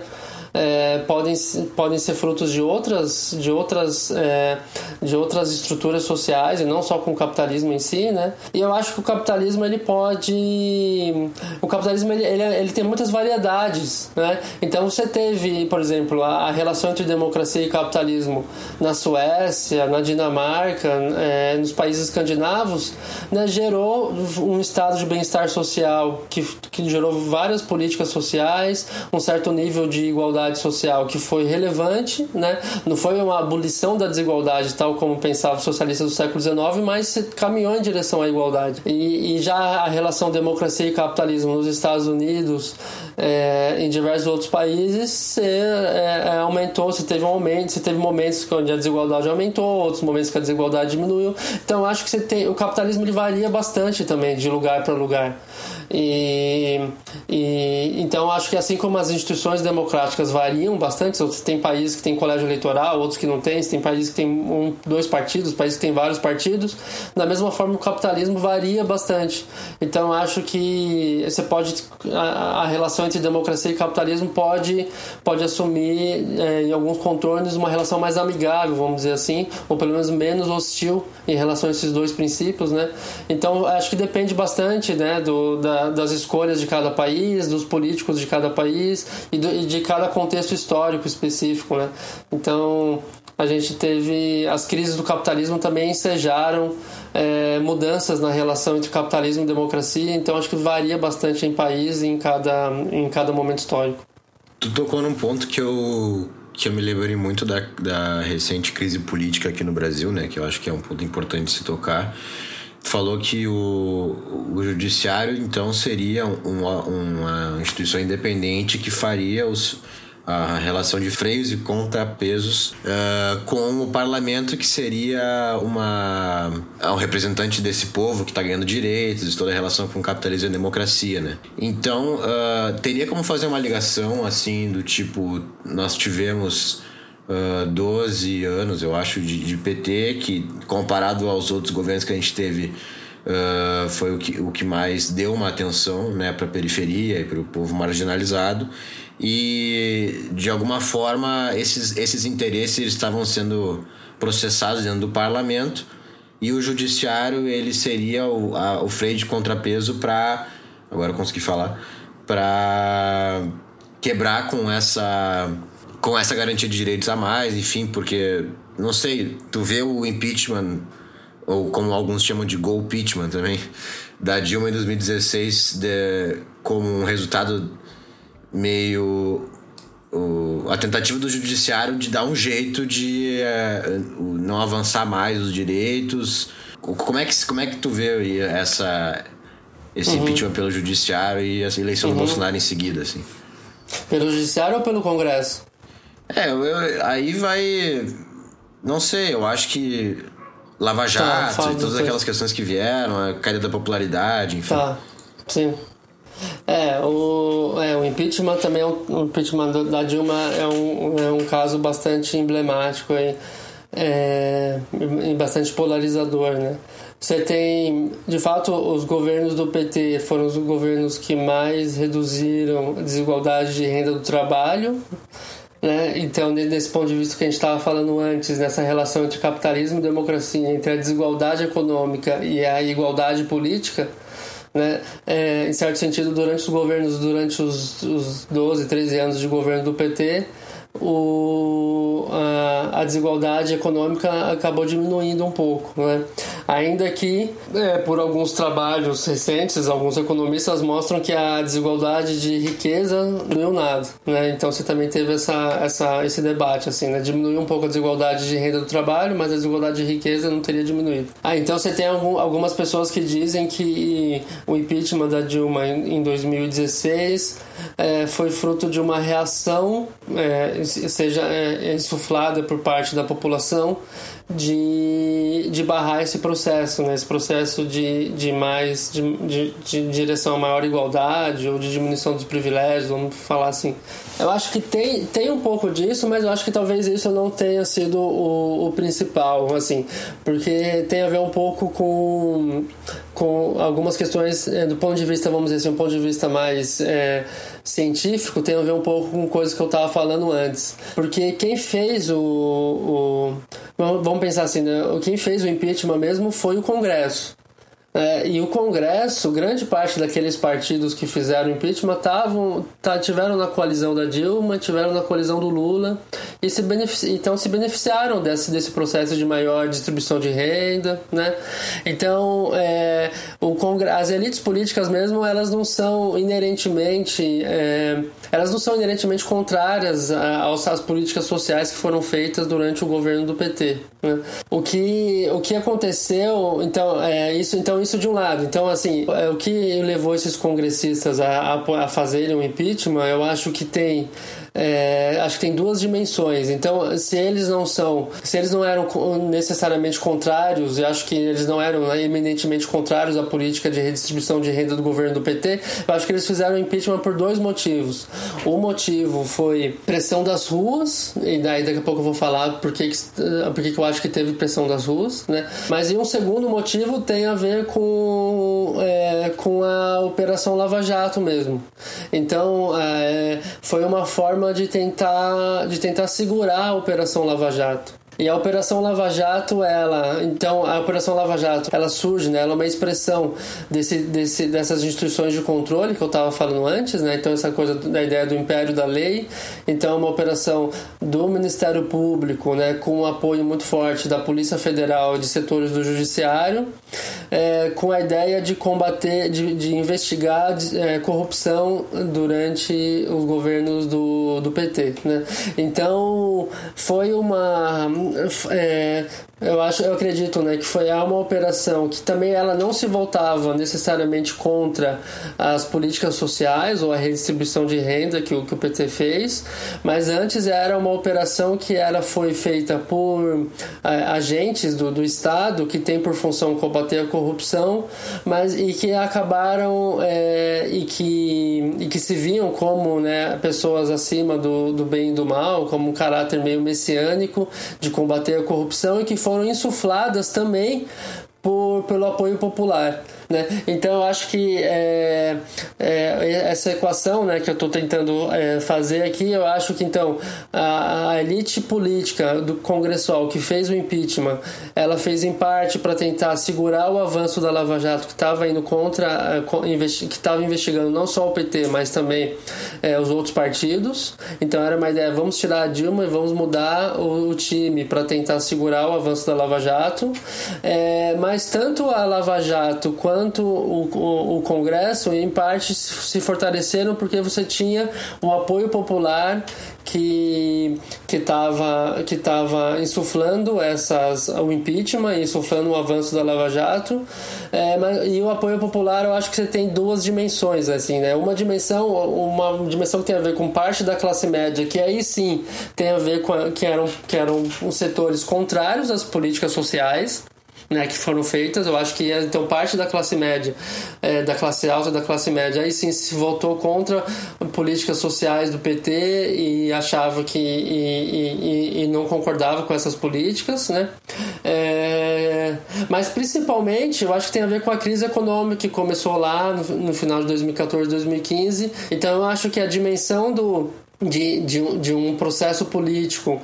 É, podem, podem ser frutos de outras, de, outras, é, de outras estruturas sociais e não só com o capitalismo em si, né? E eu acho que o capitalismo ele pode, o capitalismo ele, ele, ele tem muitas variedades, né? Então você teve, por exemplo, a, a relação entre democracia e capitalismo na Suécia, na Dinamarca, é, nos países escandinavos, né? Gerou um estado de bem-estar social que, que gerou várias políticas sociais, um certo nível de igualdade desigualdade social que foi relevante, né? não foi uma abolição da desigualdade tal como pensava os socialistas do século XIX, mas caminhou em direção à igualdade. E, e já a relação democracia e capitalismo nos Estados Unidos, é, em diversos outros países, se, é, aumentou, se teve um aumento, se teve momentos onde a desigualdade aumentou, outros momentos que a desigualdade diminuiu. Então acho que tem, o capitalismo ele varia bastante também de lugar para lugar. E, e, então acho que assim como as instituições democráticas variam bastante, você tem países que tem colégio eleitoral, outros que não você tem países que tem um, dois partidos, países que tem vários partidos, da mesma forma o capitalismo varia bastante. Então acho que você pode a, a relação entre democracia e capitalismo pode pode assumir é, em alguns contornos uma relação mais amigável, vamos dizer assim, ou pelo menos menos hostil em relação a esses dois princípios, né? Então acho que depende bastante, né, do da das escolhas de cada país, dos políticos de cada país e, do, e de cada contexto histórico específico, né? Então a gente teve as crises do capitalismo também ensejaram é, mudanças na relação entre capitalismo e democracia, então acho que varia bastante em país e em cada, em cada momento histórico. Tu tocou num ponto que eu, que eu me lembrei muito da, da recente crise política aqui no Brasil, né? Que eu acho que é um ponto importante se tocar falou que o, o judiciário então seria uma, uma instituição independente que faria os, a relação de freios e contrapesos uh, com o parlamento que seria uma um representante desse povo que está ganhando direitos toda a relação com capitalismo e democracia né? Então uh, teria como fazer uma ligação assim do tipo nós tivemos uh, ah, 12 anos, eu acho, de, de, PT, que comparado aos outros governos que a gente teve, Uh, foi o que, o que mais deu uma atenção né, para a periferia e para o povo marginalizado. E, de alguma forma, esses, esses interesses estavam sendo processados dentro do parlamento e o judiciário ele seria o, a, o freio de contrapeso para agora eu consegui falar para quebrar com essa com essa garantia de direitos a mais enfim porque não sei tu vê o impeachment ou como alguns chamam de impeachment também da Dilma em 2016 de, como um resultado meio o, a tentativa do judiciário de dar um jeito de é, não avançar mais os direitos. Como é que, como é que tu vê essa, esse uhum. impeachment pelo judiciário e a eleição uhum. do Bolsonaro em seguida, assim? Pelo judiciário ou pelo Congresso? É, eu, aí vai. Não sei, eu acho que Lava tá, Jato tá, e todas aquelas questões que vieram, a caída da popularidade, enfim. Tá, sim. É, o, é, o impeachment também, é o impeachment da Dilma é um, é um caso bastante emblemático aí, é, e bastante polarizador, né? Você tem, de fato, os governos do PT foram os governos que mais reduziram a desigualdade de renda do trabalho, né? Então, desse ponto de vista que a gente estava falando antes, nessa relação entre capitalismo e democracia, entre a desigualdade econômica e a igualdade política, né? É, em certo sentido, durante os governos, durante os, os 12, 13 anos de governo do PT, o, a, a, desigualdade econômica acabou diminuindo um pouco. Né? Ainda que, é, por alguns trabalhos recentes, alguns economistas mostram que a desigualdade de riqueza não diminuiu nada. Né? Então você também teve essa, essa, esse debate. Assim, né? Diminuiu um pouco a desigualdade de renda do trabalho, mas a desigualdade de riqueza não teria diminuído. Ah, então você tem algum, algumas pessoas que dizem que o impeachment da Dilma em, em 2016 é, foi fruto de uma reação. É, seja é, insuflada por parte da população de, de barrar esse processo, né? esse processo de, de mais de, de, de direção a maior igualdade ou de diminuição dos privilégios, vamos falar assim. Eu acho que tem, tem um pouco disso, mas eu acho que talvez isso não tenha sido o, o principal, assim, porque tem a ver um pouco com, com algumas questões é, do ponto de vista, vamos dizer assim, um ponto de vista mais é, científico, tem a ver um pouco com coisas que eu estava falando antes. Porque quem fez o, o. Vamos pensar assim, né? Quem fez o impeachment mesmo foi o Congresso. É, e o Congresso, grande parte daqueles partidos que fizeram impeachment tavam, tá, tiveram na coalizão da Dilma, tiveram na coalizão do Lula e se então se beneficiaram desse, desse processo de maior distribuição de renda, né? Então, é, o as elites políticas mesmo, elas não são inerentemente, é, elas não são inerentemente contrárias às, às políticas sociais que foram feitas durante o governo do PT. Né? O que o que aconteceu, então, é isso, então isso de um lado. Então, assim, é, o que levou esses congressistas a, a, a fazerem o impeachment, eu acho que tem é, acho que tem duas dimensões. Então, se eles não são, se eles não eram necessariamente contrários, e acho que eles não eram né, eminentemente contrários à política de redistribuição de renda do governo do PT, eu acho que eles fizeram impeachment por dois motivos. O motivo foi pressão das ruas, e daí daqui a pouco eu vou falar por que, por que eu acho que teve pressão das ruas, né? Mas e um segundo motivo tem a ver com, é, com a Operação Lava Jato mesmo. Então, é, foi uma forma forma de tentar, de tentar segurar a Operação Lava Jato. E a Operação Lava Jato, ela, então, a Operação Lava Jato, ela surge, né? Ela é uma expressão desse, desse, dessas instituições de controle que eu estava falando antes, né? Então, essa coisa da ideia do império da lei. Então, é uma operação do Ministério Público, né? Com um apoio muito forte da Polícia Federal de setores do Judiciário, é, com a ideia de combater, de, de investigar é, corrupção durante os governos do, do PT, né? Então, foi uma é, eu acho, eu acredito, né, que foi uma operação que também ela não se voltava necessariamente contra as políticas sociais ou a redistribuição de renda que o, que o PT fez, mas antes era uma operação que ela foi feita por é, agentes do, do Estado que tem por função combater a corrupção, mas e que acabaram é, e que e que se viam como, né, pessoas acima do, do bem e do mal, como um caráter meio messiânico de combater a corrupção e que foram insufladas também por, pelo apoio popular. Né? Então eu acho que é, é, essa equação né, que eu estou tentando é, fazer aqui, eu acho que então a, a, elite política do congressual que fez o impeachment, ela fez em parte para tentar segurar o avanço da Lava Jato que estava indo contra, que estava investigando não só o PT, mas também é, os outros partidos. Então era uma ideia, vamos tirar a Dilma e vamos mudar o, o time para tentar segurar o avanço da Lava Jato. É, mas tanto a Lava Jato quanto quanto o, o, o Congresso, em parte, se fortaleceram porque você tinha um apoio popular que que estava que tava insuflando essas o impeachment insuflando o avanço da Lava Jato. É, mas, e o apoio popular eu acho que você tem duas dimensões assim né? Uma dimensão uma dimensão que tem a ver com parte da classe média que aí sim tem a ver com a, que eram que eram os setores contrários às políticas sociais né, que foram feitas. Eu acho que então parte da classe média, é, da classe alta, da classe média, aí sim se voltou contra políticas sociais do PT e achava que e, e, e não concordava com essas políticas, né? É, mas principalmente eu acho que tem a ver com a crise econômica que começou lá no, no final de 2014, 2015. Então eu acho que a dimensão do de, de, de um processo político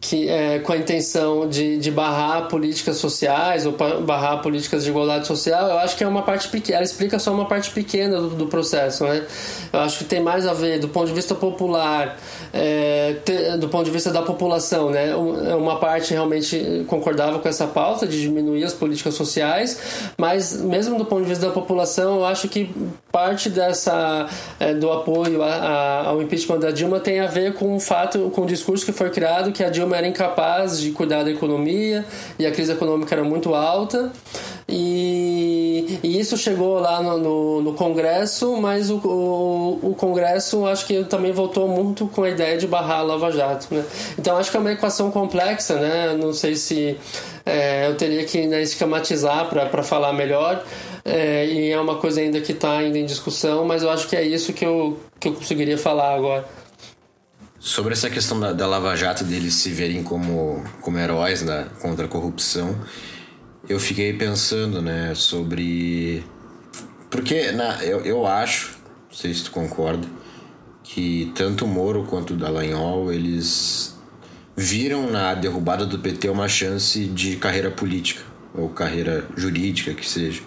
que é, com a intenção de, de barrar políticas sociais ou barrar políticas de igualdade social, eu acho que é uma parte pequena, ela explica só uma parte pequena do, do processo, né? Eu acho que tem mais a ver do ponto de vista popular, é, te, do ponto de vista da população, né? É uma parte realmente concordava com essa pauta de diminuir as políticas sociais, mas mesmo do ponto de vista da população, eu acho que parte dessa é, do apoio a, a, ao impeachment da Dilma tem a ver com o fato, com o discurso que foi criado que a Dilma era incapaz de cuidar da economia e a crise econômica era muito alta. E, e isso chegou lá no, no, no Congresso, mas o, o, o, Congresso acho que também voltou muito com a ideia de barrar a Lava Jato. Né? Então acho que é uma equação complexa, né? não sei se é, eu teria que né, esquematizar para falar melhor. É, e é uma coisa ainda que está ainda em discussão, mas eu acho que é isso que eu, que eu conseguiria falar agora. Sobre essa questão da, da Lava Jato, deles se verem como, como heróis né, contra a corrupção, eu fiquei pensando, né, sobre. Porque na, eu, eu acho, não sei se tu concorda, que tanto o Moro quanto o Dallagnol, eles viram na derrubada do PT uma chance de carreira política, ou carreira jurídica, que seja.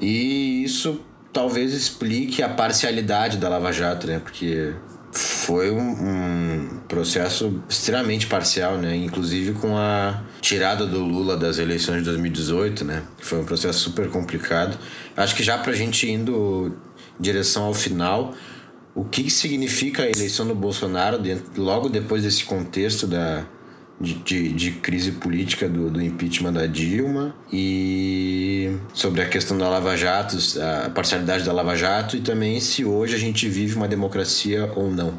E isso talvez explique a parcialidade da Lava Jato, né? Porque foi um, um, processo extremamente parcial, né? Inclusive com a tirada do Lula das eleições de 2018, né? Foi um processo super complicado. Acho que já para a gente indo em direção ao final, o que significa a eleição do Bolsonaro dentro, logo depois desse contexto da, de, de, de, crise política do, do impeachment da Dilma e sobre a questão da Lava Jato, a parcialidade da Lava Jato e também se hoje a gente vive uma democracia ou não.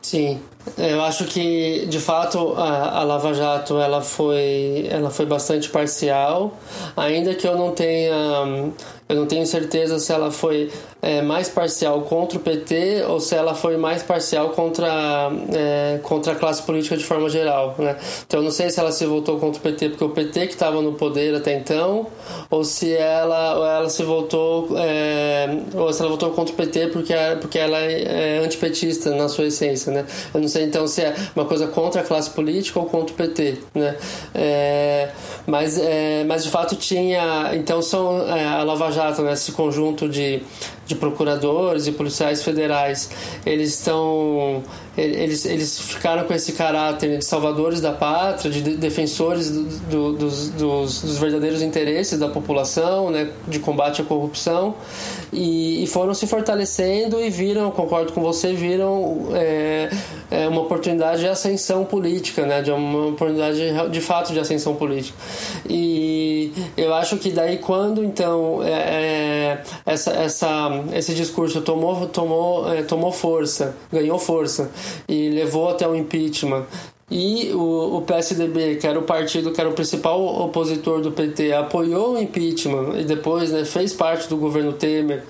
Sim, eu acho que de fato a, a Lava Jato ela foi, ela foi bastante parcial, ainda que eu não tenha eu não tenho certeza se ela foi é, mais parcial contra o PT ou se ela foi mais parcial contra, é, contra a classe política de forma geral. Né? Então eu não sei se ela se voltou contra o PT porque o PT que estava no poder até então, ou se ela, ou ela se voltou é, ou se ela votou contra o PT porque, porque ela é antipetista na sua essência. Né? Eu não sei então se é uma coisa contra a classe política ou contra o PT. Né? É, mas, é, mas de fato tinha. Então são é, a Lava Jato, né, esse conjunto de, de procuradores e policiais federais, eles estão eles, eles ficaram com esse caráter de salvadores da pátria, de defensores do, do, dos, dos, dos, verdadeiros interesses da população, né, de combate à corrupção, e, e foram se fortalecendo e viram, concordo com você, viram é, é uma oportunidade de ascensão política, né, de uma oportunidade de fato de ascensão política. E eu acho que daí quando então é, é essa, essa, esse discurso tomou, tomou, é, tomou força, ganhou força e levou até o impeachment. E o, o PSDB, que era o partido que era o principal opositor do PT, apoiou o impeachment e depois né, fez parte do governo Temer.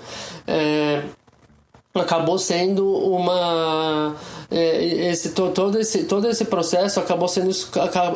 É, acabou sendo uma esse, todo, esse, todo esse processo acabou sendo,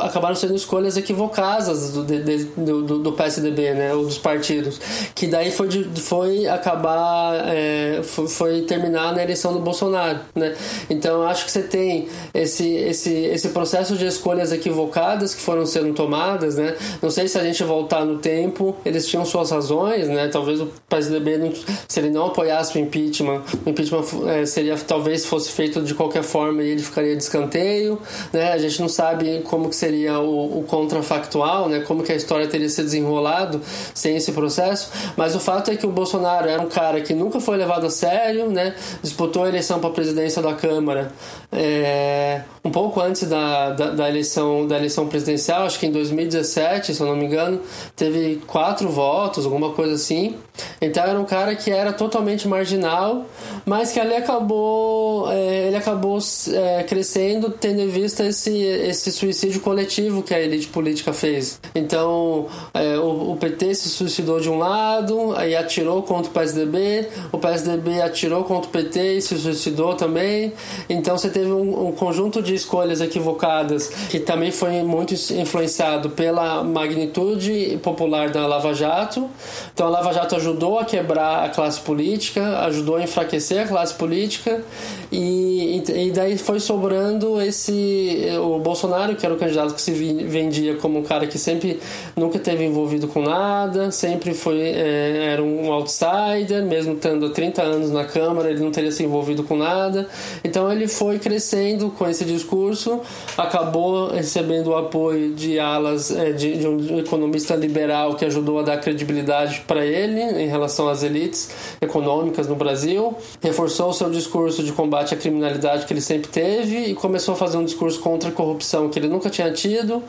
acabaram sendo escolhas equivocadas do, do, do, PSDB, né, ou dos partidos, que daí foi, foi acabar, é, foi, foi, terminar na eleição do Bolsonaro, né, então acho que você tem esse, esse, esse processo de escolhas equivocadas que foram sendo tomadas, né, não sei se a gente voltar no tempo, eles tinham suas razões, né, talvez o PSDB, se ele não apoiasse o impeachment, o impeachment é, seria, talvez fosse feito de qualquer forma ele ficaria de escanteio, né? A gente não sabe como que seria o, o contrafactual, né? Como que a história teria se desenrolado sem esse processo, mas o fato é que o Bolsonaro era um cara que nunca foi levado a sério, né? Disputou a eleição para a presidência da Câmara é, um pouco antes da, da, da, eleição, da eleição presidencial, acho que em 2017, se eu não me engano, teve quatro votos, alguma coisa assim. Então era um cara que era totalmente marginal, mas que ali acabou, é, ele acabou é, crescendo tendo em vista esse, esse suicídio coletivo que a elite política fez. Então é, o, o, PT se suicidou de um lado, aí atirou contra o PSDB, o PSDB atirou contra o PT e se suicidou também. Então você teve um, um conjunto de escolhas equivocadas que também foi muito influenciado pela magnitude popular da Lava Jato. Então a Lava Jato ajudou a quebrar a classe política, ajudou a enfraquecer a classe política e, e daí foi sobrando esse o Bolsonaro que era o candidato que se vendia como um cara que sempre nunca teve envolvido com nada, sempre foi é, era um outsider, mesmo tendo 30 anos na Câmara, ele não teria se envolvido com nada. Então ele foi crescendo com esse discurso, acabou recebendo o apoio de alas é, de, de um economista liberal que ajudou a dar credibilidade para ele em relação às elites econômicas no Brasil, reforçou o seu discurso de combate à criminalidade que ele sempre teve e começou a fazer um discurso contra a corrupção que ele nunca tinha tido,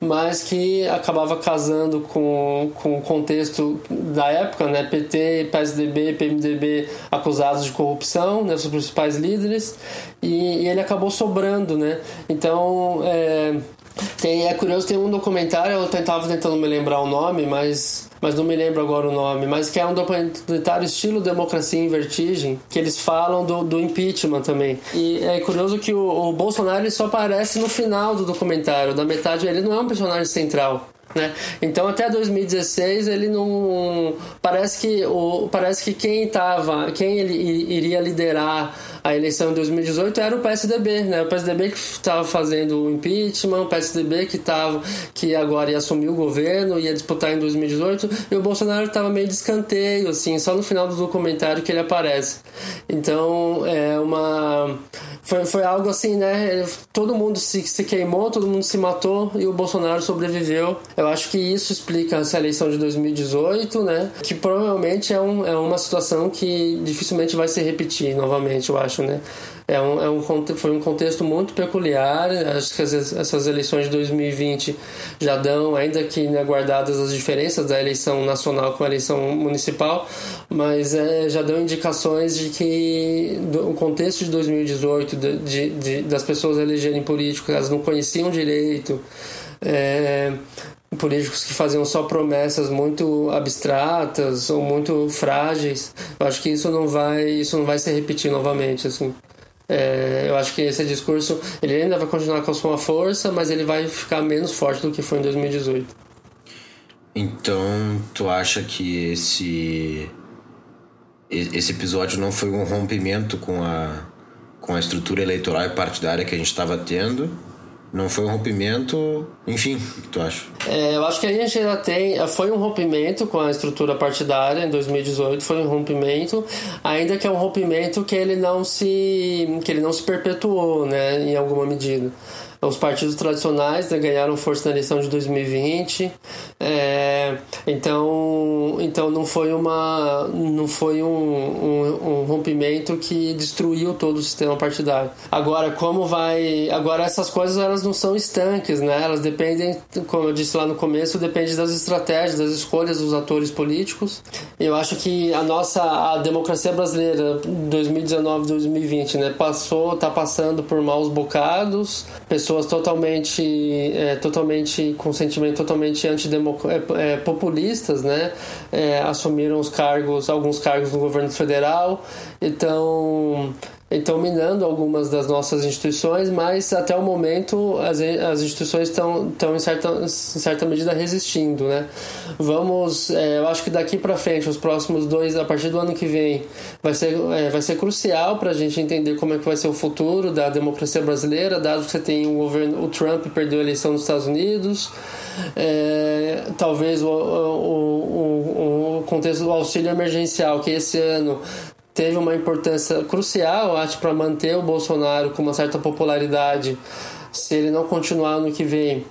mas que acabava casando com, com o contexto da época, né? PT, PSDB, PMDB acusados de corrupção, né? os principais líderes, e, e ele acabou sobrando, né? Então, é, tem, é curioso, tem um documentário, eu tentava tentando me lembrar o nome, mas, mas não me lembro agora o nome, mas que é um documentário estilo Democracia em Vertigem, que eles falam do, do impeachment também. E é curioso que o, o Bolsonaro só aparece no final do documentário, da metade, ele não é um personagem central. Né? Então até 2016 ele não parece que o parece que quem tava quem ele iria liderar a eleição em 2018 era o PSDB, né? O PSDB que estava fazendo o impeachment, o PSDB que tava que agora ia assumir o governo, ia disputar em 2018, e o Bolsonaro estava meio de escanteio, assim, só no final do documentário que ele aparece. Então, é uma foi, foi algo assim, né? Todo mundo se, se queimou, todo mundo se matou e o Bolsonaro sobreviveu. Eu acho que isso explica essa eleição de 2018, né? Que provavelmente é, um, é uma situação que dificilmente vai se repetir novamente, eu acho, né? é um, é um, foi um contexto muito peculiar. Acho que essas eleições de 2020 já dão, ainda que né, guardadas as diferenças da eleição nacional com a eleição municipal, mas é, já dão indicações de que o contexto de 2018, de, de, de, das pessoas elegerem políticos, elas não conheciam direito. É, políticos que faziam só promessas muito abstratas ou muito frágeis. Eu acho que isso não vai, isso não vai se repetir novamente, assim. É, eu acho que esse discurso ele ainda vai continuar com a sua força, mas ele vai ficar menos forte do que foi em 2018. Então, tu acha que esse esse episódio não foi um rompimento com a com a estrutura eleitoral e partidária que a gente estava tendo? Não foi um rompimento, enfim, o que tu acha? É, eu acho que a gente ainda tem. Foi um rompimento com a estrutura partidária em 2018, foi um rompimento, ainda que é um rompimento que ele não se. que ele não se perpetuou, né, em alguma medida. Os partidos tradicionais né, ganharam força na eleição de 2020, é, então, então não foi, uma, não foi um, um, um, rompimento que destruiu todo o sistema partidário. Agora, como vai. Agora, essas coisas elas não são estanques, né? Elas dependem, como eu disse lá no começo, depende das estratégias, das escolhas dos atores políticos. Eu acho que a nossa a democracia brasileira 2019-2020 né, passou, está passando por maus bocados, pessoas pessoas totalmente, é, totalmente com sentimento totalmente é, populistas, né? É, assumiram os cargos, alguns cargos no governo federal. Então, estão minando algumas das nossas instituições, mas até o momento as, as instituições estão, estão em, certa, em certa medida resistindo, né? Vamos, é, eu acho que daqui para frente, os próximos dois, a partir do ano que vem, vai ser, é, vai ser crucial para a gente entender como é que vai ser o futuro da democracia brasileira, dado que você tem o governo, o Trump perdeu a eleição nos Estados Unidos, é, talvez o, o, o, o contexto do auxílio emergencial, que esse ano teve uma importância crucial, acho, para manter o Bolsonaro com uma certa popularidade. Se ele não continuar no que vem,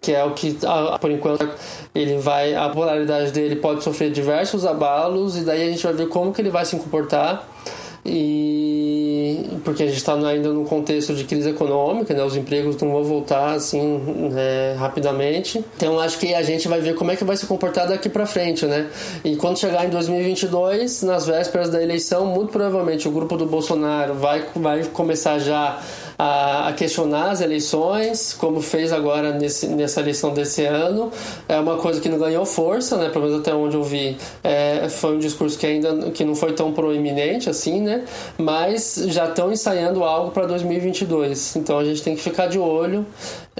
que é o que, por enquanto, ele vai, a popularidade dele pode sofrer diversos abalos e daí a gente vai ver como que ele vai se comportar e porque a gente está ainda num contexto de crise econômica, né? os empregos não vão voltar assim né, rapidamente. Então acho que a gente vai ver como é que vai se comportar daqui para frente, né? E quando chegar em 2022, nas vésperas da eleição, muito provavelmente o grupo do Bolsonaro vai, vai começar já a, a questionar as eleições, como fez agora nesse, nessa eleição desse ano. É uma coisa que não ganhou força, né? Pelo menos até onde eu vi, é, foi um discurso que ainda que não foi tão proeminente assim, né? Mas já estão ensaiando algo para 2022. Então a gente tem que ficar de olho.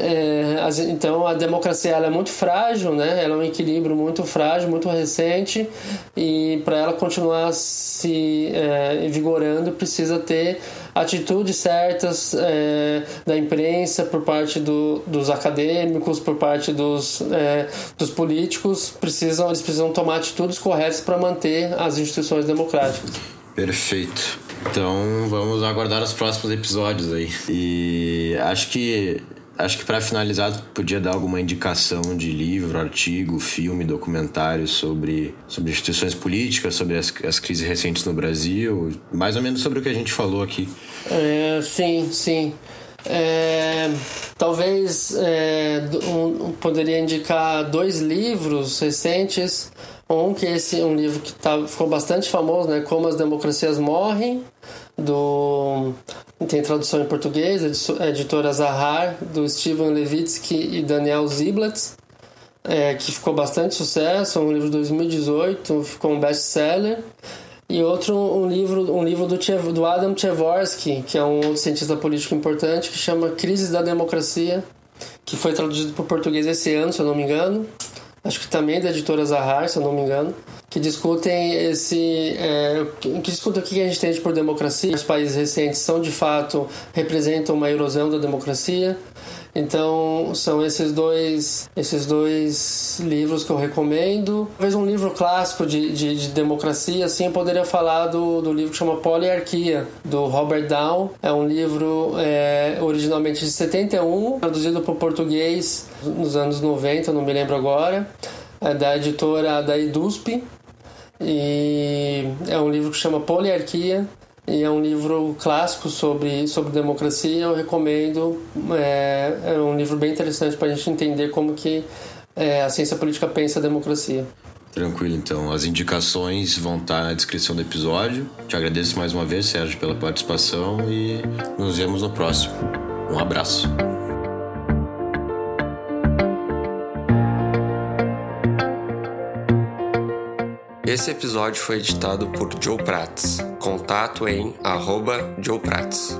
É, então a democracia ela é muito frágil, né? Ela é um equilíbrio muito frágil, muito recente e para ela continuar se é, vigorando precisa ter atitudes certas é, da imprensa, por parte do, dos acadêmicos, por parte dos, é, dos políticos, precisam, eles precisam tomar atitudes corretas para manter as instituições democráticas. Perfeito. Então vamos aguardar os próximos episódios aí. E acho que Acho que para finalizar, podia dar alguma indicação de livro, artigo, filme, documentário sobre, sobre instituições políticas, sobre as, as crises recentes no Brasil, mais ou menos sobre o que a gente falou aqui. É, sim, sim. É, talvez é, um, poderia indicar dois livros recentes. Um que esse um livro que tá, ficou bastante famoso, né? Como as democracias morrem, do tem tradução em português, editora Zahar, do Steven Levitsky e Daniel Ziblatt, é, que ficou bastante sucesso, um livro de 2018, ficou um best-seller. E outro, um livro, um livro do, do Adam Tversky, que é um outro cientista político importante, que chama Crise da Democracia, que foi traduzido para o português esse ano, se eu não me engano. Acho que também da editora Zahar, se eu não me engano que discutem esse é, que discutem o que a gente tem por democracia. Os países recentes são de fato representam uma erosão da democracia. Então são esses dois esses dois livros que eu recomendo. Talvez um livro clássico de, de, de, democracia, assim, eu poderia falar do, do livro que chama Poliarquia, do Robert Down. É um livro é, originalmente de 71, traduzido para o português nos anos 90, não me lembro agora. É da editora da IDUSP, e é um livro que chama Poliarquia e é um livro clássico sobre, sobre democracia. Eu recomendo. É, é um livro bem interessante para a gente entender como que é, a ciência política pensa a democracia. Tranquilo, então. As indicações vão estar na descrição do episódio. Te agradeço mais uma vez, Sérgio, pela participação e nos vemos no próximo. Um abraço. Esse episódio foi editado por Joe Prats. Contato em arroba Joe Prats.